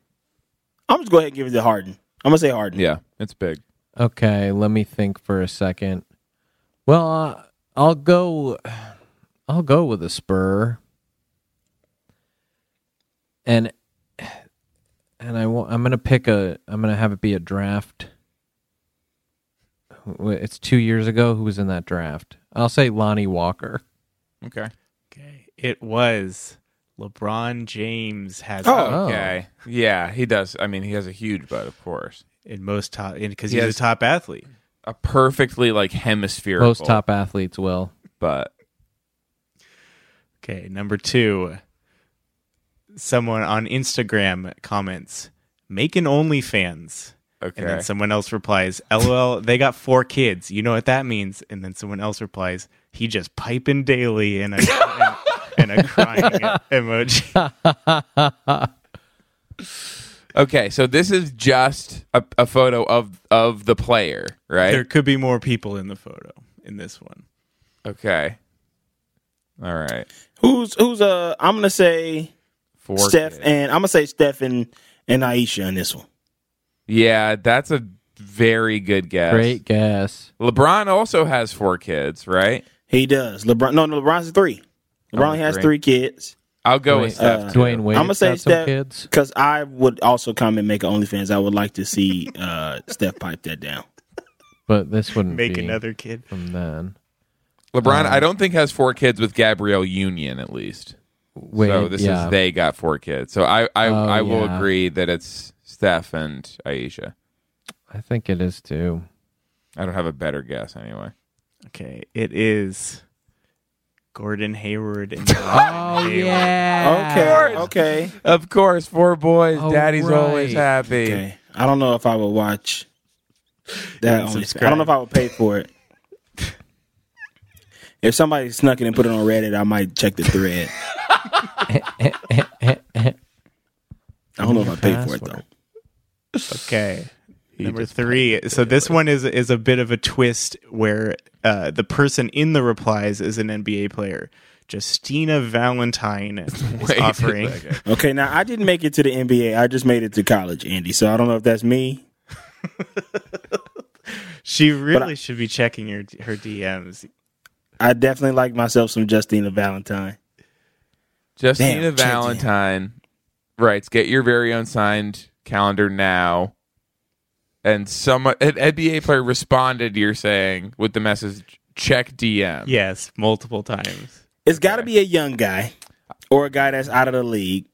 I'm just go ahead and give it to Harden. I'm gonna say Harden. Yeah, it's big. Okay, let me think for a second. Well, uh, I'll go. I'll go with a spur. And and I want, I'm gonna pick a. I'm gonna have it be a draft. It's two years ago. Who was in that draft? I'll say Lonnie Walker. Okay. Okay. It was LeBron James has Oh, okay. Yeah, he does. I mean, he has a huge butt, of course. in most top because he's has- a top athlete. A perfectly like hemispherical. Most top athletes will. But Okay, number two. Someone on Instagram comments, "Make an OnlyFans." Okay. And then someone else replies, "LOL, they got four kids. You know what that means?" And then someone else replies, "He just piping daily," and a and, and a crying emoji. Okay, so this is just a, a photo of of the player, right? There could be more people in the photo in this one. Okay. All right. Who's who's uh? I'm gonna say Four Steph kids. and I'm gonna say Steph and, and Ayesha in this one. Yeah, that's a very good guess. Great guess. LeBron also has four kids, right? He does. LeBron. No, no. LeBron's three. LeBron Oh, has three. three kids. I'll go with Steph. Uh, too. Dwyane Wade I'm gonna say Steph kids. because I would also come and make an OnlyFans. I would like to see uh, Steph pipe that down. But this wouldn't Make be another kid. from then. LeBron, Um, I don't think has four kids with Gabrielle Union at least. Wade, so this yeah. is they got four kids. So I I, Oh, I will yeah. agree that it's Steph and Ayesha. I think it is too. I don't have a better guess anyway. Okay, it is Gordon Hayward and Oh yeah. Okay. Okay. Of course, four boys. Oh, Daddy's always happy. Okay. I don't know if I would watch that. Yeah, OnlyFans. subscribe. I don't know if I would pay for it. If somebody snuck it and put it on Reddit, I might check the thread. I don't know if I paid for it though. Okay. Number three. So this one is is a bit of a twist where uh, the person in the replies is an NBA player. Justina Valentine is Wait offering. Okay, now I didn't make it to the NBA. I just made it to college, Andy. So I don't know if that's me. She really should be checking her her DMs. I definitely like myself some Justina Valentine. Justina Damn. Valentine writes, "Get your very own signed calendar now." And some an NBA player responded. You're saying with the message, check DM. Yes, multiple times. It's got to be a young guy or a guy that's out of the league.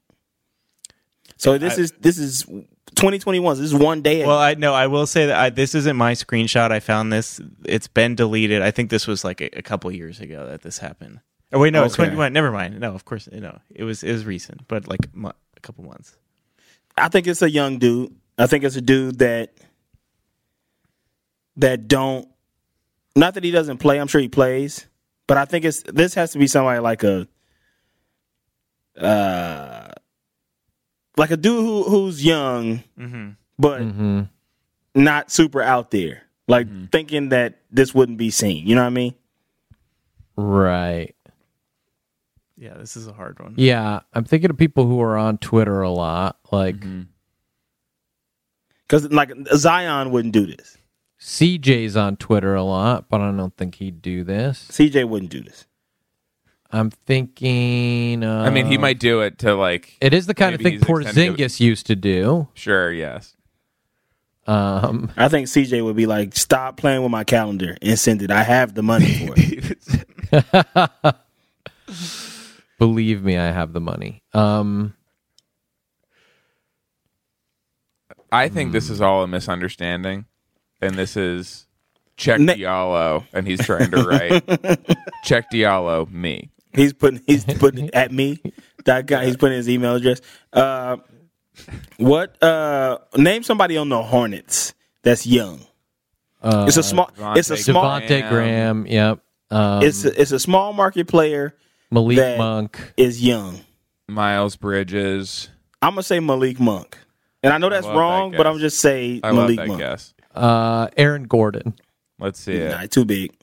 So this I- is this is 2021. This is one day. Well, I no, I will say that I, this isn't my screenshot. I found this. It's been deleted. I think this was like a, a couple years ago that this happened. Oh wait, no, it's Okay. 21. Never mind. No, of course, no. It was it was recent, but like mo- a couple months. I think it's a young dude. I think it's a dude that that don't not that he doesn't play, I'm sure he plays, but I think it's this has to be somebody like a uh like a dude who who's young mm-hmm. but not super out there. Like thinking that this wouldn't be seen. You know what I mean? Right. Yeah, this is a hard one. Yeah, I'm thinking of people who are on Twitter a lot, like Because like Zion wouldn't do this. CJ's on Twitter a lot, but I don't think he'd do this. CJ wouldn't do this. I'm thinking. Uh, I mean, he might do it to like. It is the kind of maybe thing he's extending Porzingis used to do. Sure. Yes. Um, I think CJ would be like, "Stop playing with my calendar and send it. I have the money for it." Believe me, I have the money. Um, I think this is all a misunderstanding, and this is Cheick Ne- Diallo, and he's trying to write check Diallo me. He's putting he's putting it at me. That guy. He's putting his email address. Uh, what? Uh, name somebody on the Hornets that's young. uh, it's a small. It's a small. Devonte' Graham. Yep. Um, it's a, it's a small market player. Malik that Monk is young. Miles Bridges. I'm gonna say Malik Monk, and I know that's love that wrong, but. I'm just say I love Malik that Monk. guess. Uh, Aaron Gordon. Let's see it. Nah, too big.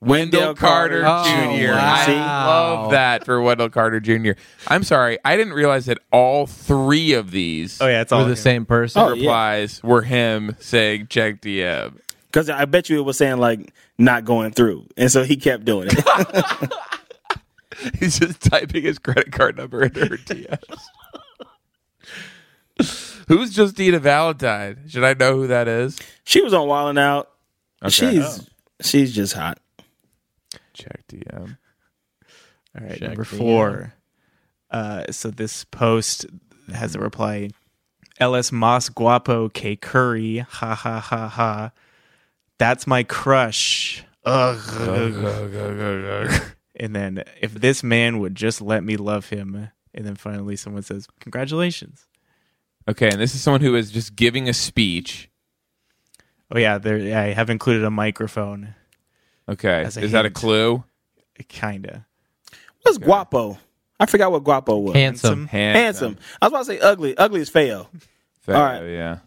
Wendell Carter Oh, Jr. wow. I love that for Wendell Carter Jr. I'm sorry, I didn't realize that all three of these Oh yeah, it's We're all the same person. Oh, yeah. replies were him saying check DM. Because I bet you it was saying like not going through, and so he kept doing it. He's just typing his credit card number into her DMs. Who's Justina Valentine? Should I know who that is? she was on Wildin' Out. Okay. She's she's just hot. Check DM. All right, Check number the, four. Uh, so this post has a reply. LS Mas Guapo K Curry. Ha ha ha ha. That's my crush. Ugh. and then if this man would just let me love him. And then finally someone says, Congratulations. Okay, and this is someone who is just giving a speech. Oh yeah, there I have included a microphone. Okay, As a is that a clue? Kinda. What's Guapo? I forgot what Guapo was. Handsome. Handsome. I was about to say ugly. Ugly is Feo. Fair, All right. Yeah.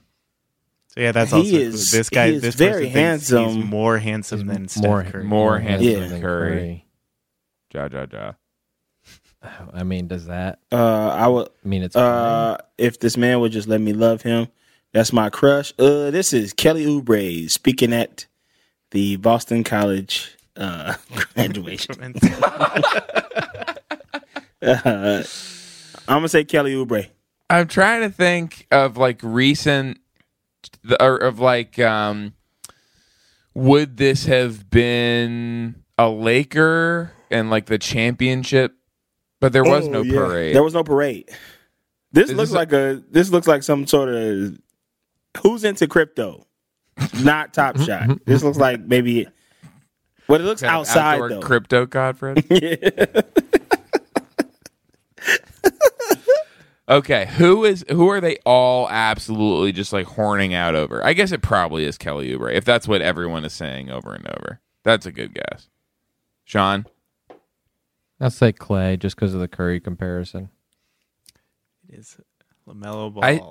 So yeah, that's He also a clue. is- this guy. he is this very person handsome. He's more handsome than Steph more, Curry. More handsome Yeah. than Curry. Ja ja ja. I mean, does that Uh, I would. mean it's Uh, if this man would just let me love him, that's my crush. Uh, this is Kelly Oubre speaking at the Boston College uh, graduation. uh, I'm gonna say Kelly Oubre. I'm trying to think of like recent, or of like, um, would this have been a Laker and like the championship? But there was Oh, no yeah. parade. There was no parade. This Is looks this like a this looks like some sort of who's into crypto, not Top Shot. This looks like maybe. What it looks Kind outside though. crypto yeah. Okay, who is who are they all absolutely just like horning out over? I guess it probably is Kelly Oubre if that's what everyone is saying over and over. That's a good guess. Sean, I'll say Klay just because of the Curry comparison. It is Lamelo Ball. I-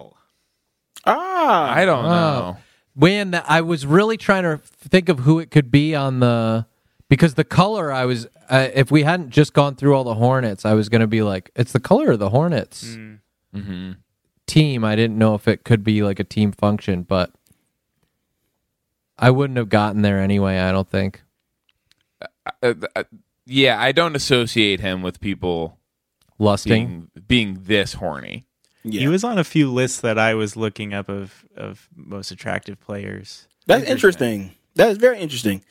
Ah, I don't know. When I was really trying to think of who it could be on the because the color I was uh, if we hadn't just gone through all the Hornets, I was going to be like it's the color of the Hornets Mm-hmm. team. I didn't know if it could be like a team function, but I wouldn't have gotten there anyway. I don't think. Uh, uh, yeah, I don't associate him with people Lusting. being being this horny. He was on a few lists that I was looking up of of most attractive players. That's interesting. That is very interesting.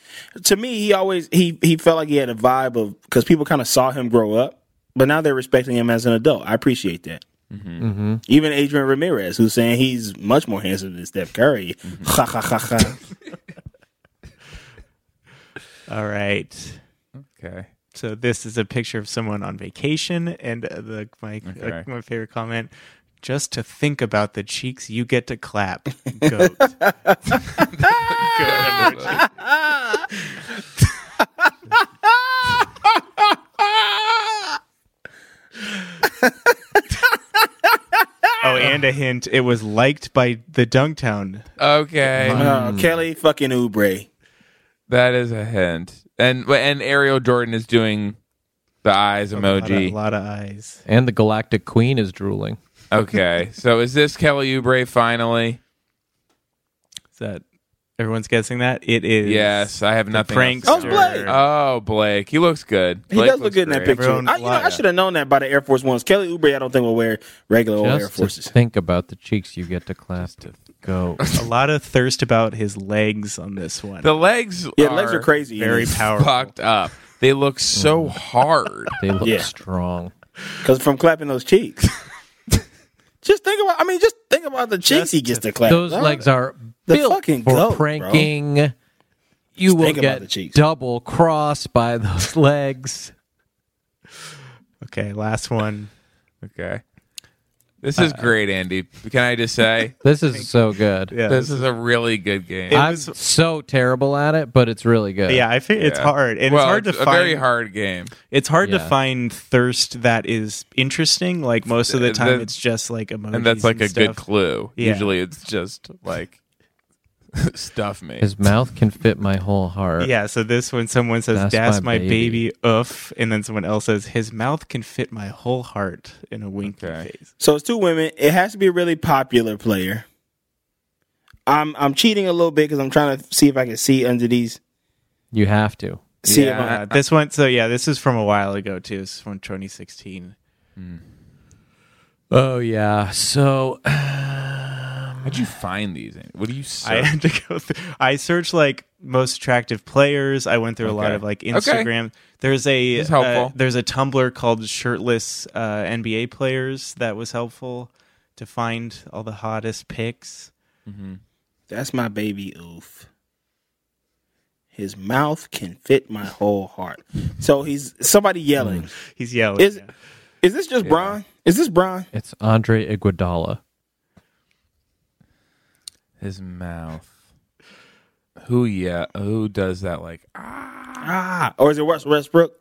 To me, he always he he felt like he had a vibe of because people kind of saw him grow up, but now they're respecting him as an adult. I appreciate that. Mm-hmm. Even Adrian Ramirez, who's saying he's much more handsome than Steph Curry. Ha ha ha ha. All right. Okay. So this is a picture of someone on vacation, and uh, the my uh, my favorite comment. Just to think about the cheeks you get to clap, goat. oh, and a hint: it was liked by the Dunktown. Okay. Uh, Kelly fucking Oubre. That is a hint. And and Ariel Jordan is doing the eyes emoji. A lot of eyes. And the Galactic Queen is drooling. Okay. so is this Kelly Oubre finally? Is that everyone's guessing that it is? Yes, I have nothing. prankster. else to oh, say. Oh, Blake. He looks good. He does look looks good in that great. picture. I, you know, I should have known that by the Air Force Ones. Kelly Oubre, I don't think will wear regular old Air Just to Forces. think about the cheeks you get to clap. Go. a lot of thirst about his legs on this one. The legs Yeah, the legs are crazy. Very It's powerful. fucked up. They look so mm. hard. They look Yeah. strong. Because from clapping those cheeks. just think about. I mean, just think about the cheeks he gets to clap. Those Huh? legs are The built fucking for goat, bro. pranking. You Just will think the get double crossed by those legs. Okay, last one. Okay. This is great, Andy. Can I just say? This is so good. Yeah, this is a really good game. I'm so terrible at it, but it's really good. Yeah, I think it's Yeah. hard, and Well, it's hard to it's a find. very hard game. It's hard to Yeah. find thirst that is interesting. Like most of the Uh, time, the- it's just like emojis, and that's like a good stuff. clue. Yeah. Usually it's just like stuff me. His mouth can fit my whole heart. Yeah, so this when someone says, That's "That's, my my, baby. oof," and then someone else says, "His mouth can fit my whole heart" in a winky face. So it's two women. It has to be a really popular player. I'm I'm cheating a little bit because I'm trying to see if I can see under these. You have to. See if yeah, I, this one. So yeah, this is from a while ago too. It's from 2016. Hmm. Oh yeah. So uh, How'd you find these? What do you I search? had to go through. I searched like most attractive players. I went through a lot of like Okay. Instagram. There's a uh, there's a Tumblr called shirtless uh, NBA players that was helpful to find all the hottest pics. that's my baby. Oof. His mouth can fit my whole heart. So he's somebody yelling. He's yelling. Is is this just Brian? Is this Brian? it's Andre Iguodala. His mouth. Who? Yeah. Who does that? Like, Ah, ah. or is it West Westbrook?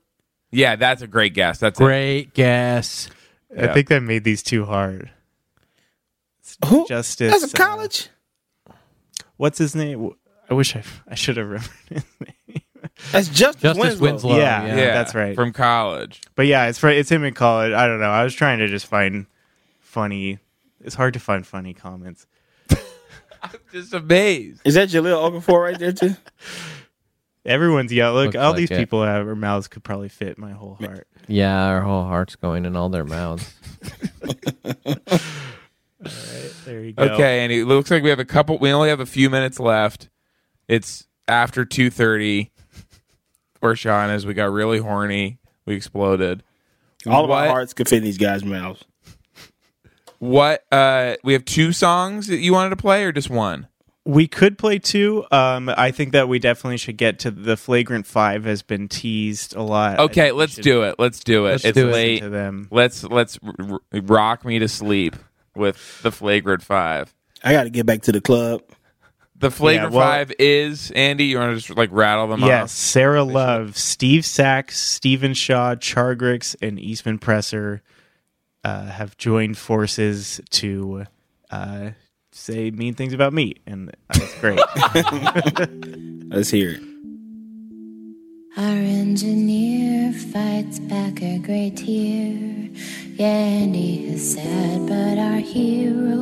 yeah, that's a great guess. That's it. Great guess. I think that made these too hard. Who? Justice. That's a uh, college. what's his name? I wish I I should have remembered his name. That's Justice, Justice Winslow. Winslow. yeah, yeah. yeah, that's right. From college. But yeah, it's for, it's him in college. I don't know. I was trying to just find funny. It's hard to find funny comments. I'm just amazed. Is that Jahlil Okafor right there too? Everyone's yeah. Look, Looks all like these it. people have their mouths could probably fit my whole heart. Yeah, our whole heart's going in all their mouths. There you go. Okay, and it looks like we have a couple. We only have a few minutes left. It's after two thirty. Or Sean, as we got really horny, we exploded. All of what, our hearts could fit in these guys' mouths. What? Uh, we have two songs that you wanted to play, or just one? We could play two. Um, I think that we definitely should get to the flagrant five. Has been teased a lot. Okay, let's should do it. Let's do it. Let's it's do late. to them. Let's let's r- r- rock me to sleep with the flagrant five. I got to get back to the club. The flagrant well- five is Andy. You want to just like rattle them Yes, off? Sarah Love, Steve Sachs, Stephen Shaw, Chargrix, and Eastman Presser uh, have joined forces to uh, say mean things about me, and that's great. Let's hear it. Our engineer fights back a great tear. Yeah, Andy is sad, but our hero.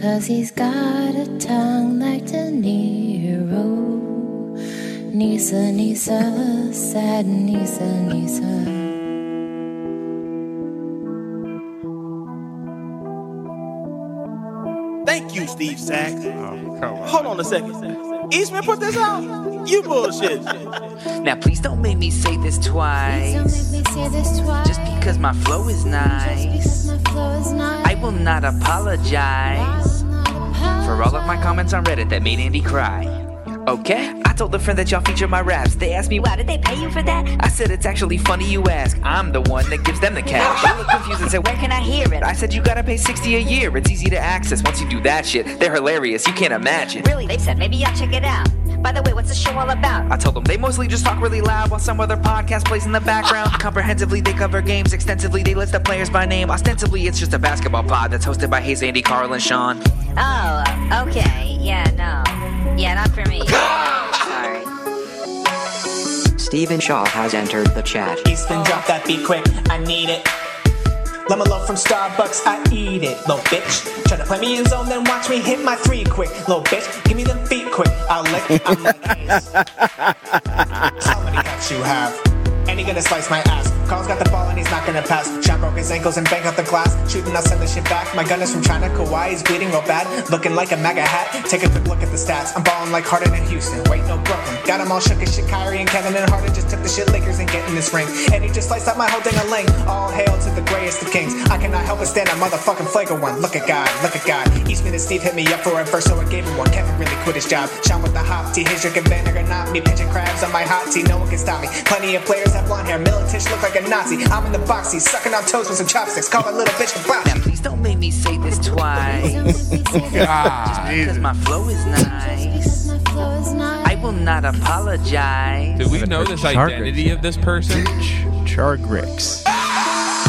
Cause he's got a tongue like De Niro. Nisa, Nisa, sad Nisa, Nisa. Steve Sachs. Oh, Hold on a second. Eastman put this out? You bullshit. Now please don't make me say this twice. Just because my flow is nice. I will not apologize for all of my comments on Reddit that made Andy cry. Okay, I told a friend that y'all feature my raps. They asked me, why did they pay you for that? I said, it's actually funny you ask. I'm the one that gives them the cash. They looked confused and said, where can I hear it? I said, you gotta pay 60 a year. It's easy to access once you do that shit. They're hilarious, you can't imagine. Really, they said maybe I'll check it out. By the way, what's the show all about? I told them they mostly just talk really loud while some other podcast plays in the background. Comprehensively, they cover games. Extensively, they list the players by name. Ostensibly, it's just a basketball pod that's hosted by Hayes, Andy, Carl, and Sean. Oh, okay. Yeah, no. Yeah, not for me. Sorry. Stephen Shaw has entered the chat. Easton, drop that beat quick. I need it. Lemon loaf from Starbucks, I eat it, little bitch. Try to play me in zone, then watch me hit my three quick, little bitch. Give me them feet quick, I'll lick. I'm like Ace. How many cups you have? And he gonna slice my ass. Carl's got the ball and he's not gonna pass. Sean broke his ankles and bang out the glass. Shooting, I'll send the shit back. My gun is from China. Kawhi is bleeding real bad. Looking like a MAGA hat. Take a quick look at the stats. I'm balling like Harden in Houston. Wait, no Brooklyn. Got him all shook as shit. Kyrie and Kevin and Harden just took the shit Lakers and get in this ring. And he just sliced out my whole thing a link. All hail to the greatest of kings. I cannot help but stand a motherfucking flagrant one. Look at God, look at God. Eastman and Steve hit me up for a verse, so I gave him one. Kevin really quit his job. Sean with the hot tea. His drinking vinegar, not me. Pinching crabs on my hot tea. No one can stop me. Plenty of players have blonde hair. Militich look like a Nazi. I'm in the boxy, sucking on toes with some chopsticks. Call a little bitch a box. Now please don't make me say this twice. Just because my flow is nice. I will not apologize. Do we know this identity of this person? Chargrix.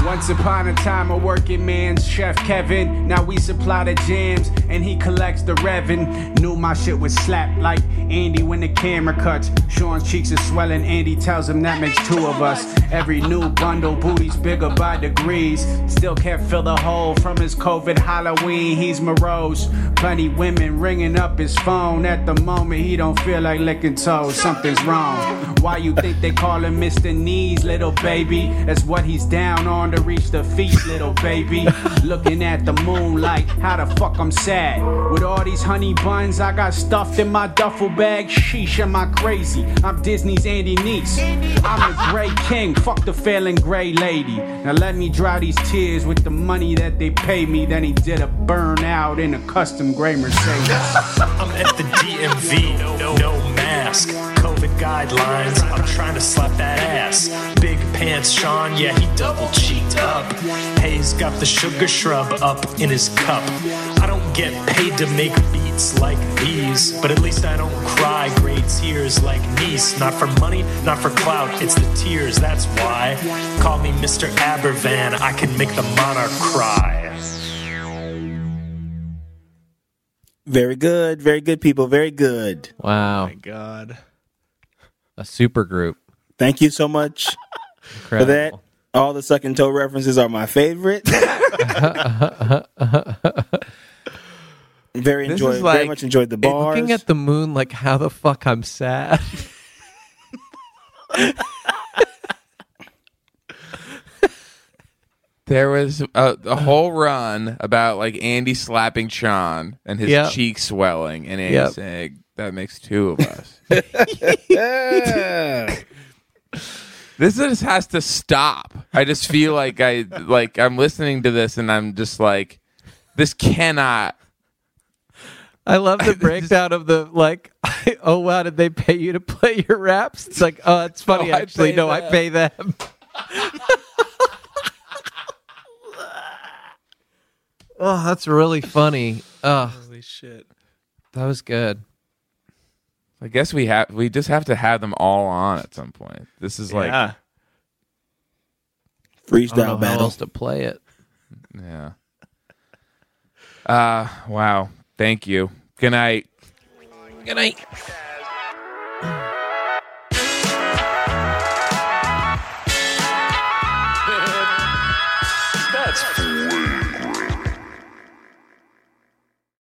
Once upon a time, a working man's Chef Kevin. Now we supply the jams and he collects the revin. Knew my shit was slap like Andy when the camera cuts. Sean's cheeks are swelling. Andy tells him that makes two of us. Every new bundle, booty's bigger by degrees. Still can't fill the hole from his COVID Halloween. He's morose. Plenty women ringing up his phone. At the moment, he don't feel like licking toes. Something's wrong. Why you think they call him Mr. Knees, little baby? That's what he's down on to reach the feet, little baby. Looking at the moonlight, how the fuck I'm sad? With all these honey buns I got stuffed in my duffel bag. Sheesh, am I crazy? I'm Disney's Andy Neese. I'm the gray king, fuck the failing gray lady. Now let me dry these tears with the money that they pay me. Then he did a burnout in a custom gray Mercedes. I'm at the DMV, no, no mask. COVID guidelines, I'm trying to slap that ass. Big pants, Sean, yeah, he double cheeked up. Hayes got the sugar shrub up in his cup. I don't get paid to make beats like these, but at least I don't cry great tears like niece. Not for money, not for clout, it's the tears, that's why. Call me Mr. Abervan, I can make the monarch cry. Very good. Very good, people. Very good. Wow. my God. A super group. Thank you so much for that. All the suck and toe references are my favorite. very This enjoyed. is very much enjoyed the bars. Looking at the moon, like how the fuck I'm sad. There was a, a whole run about like Andy slapping Sean and his Yep. cheek swelling, and Andy Yep. saying that makes two of us. This just has to stop. I just feel like I like I'm listening to this, and I'm just like, this cannot. I love the breakdown of the like, oh wow, did they pay you to play your raps? It's like, oh, it's funny No, actually. pay No, I pay them. oh, that's really funny. Oh, Holy shit. that was good. I guess we have we just have to have them all on at some point. This is like yeah. I don't know Freestyle how battle. else to play it. Yeah. Uh wow. Thank you. Good night. Good night.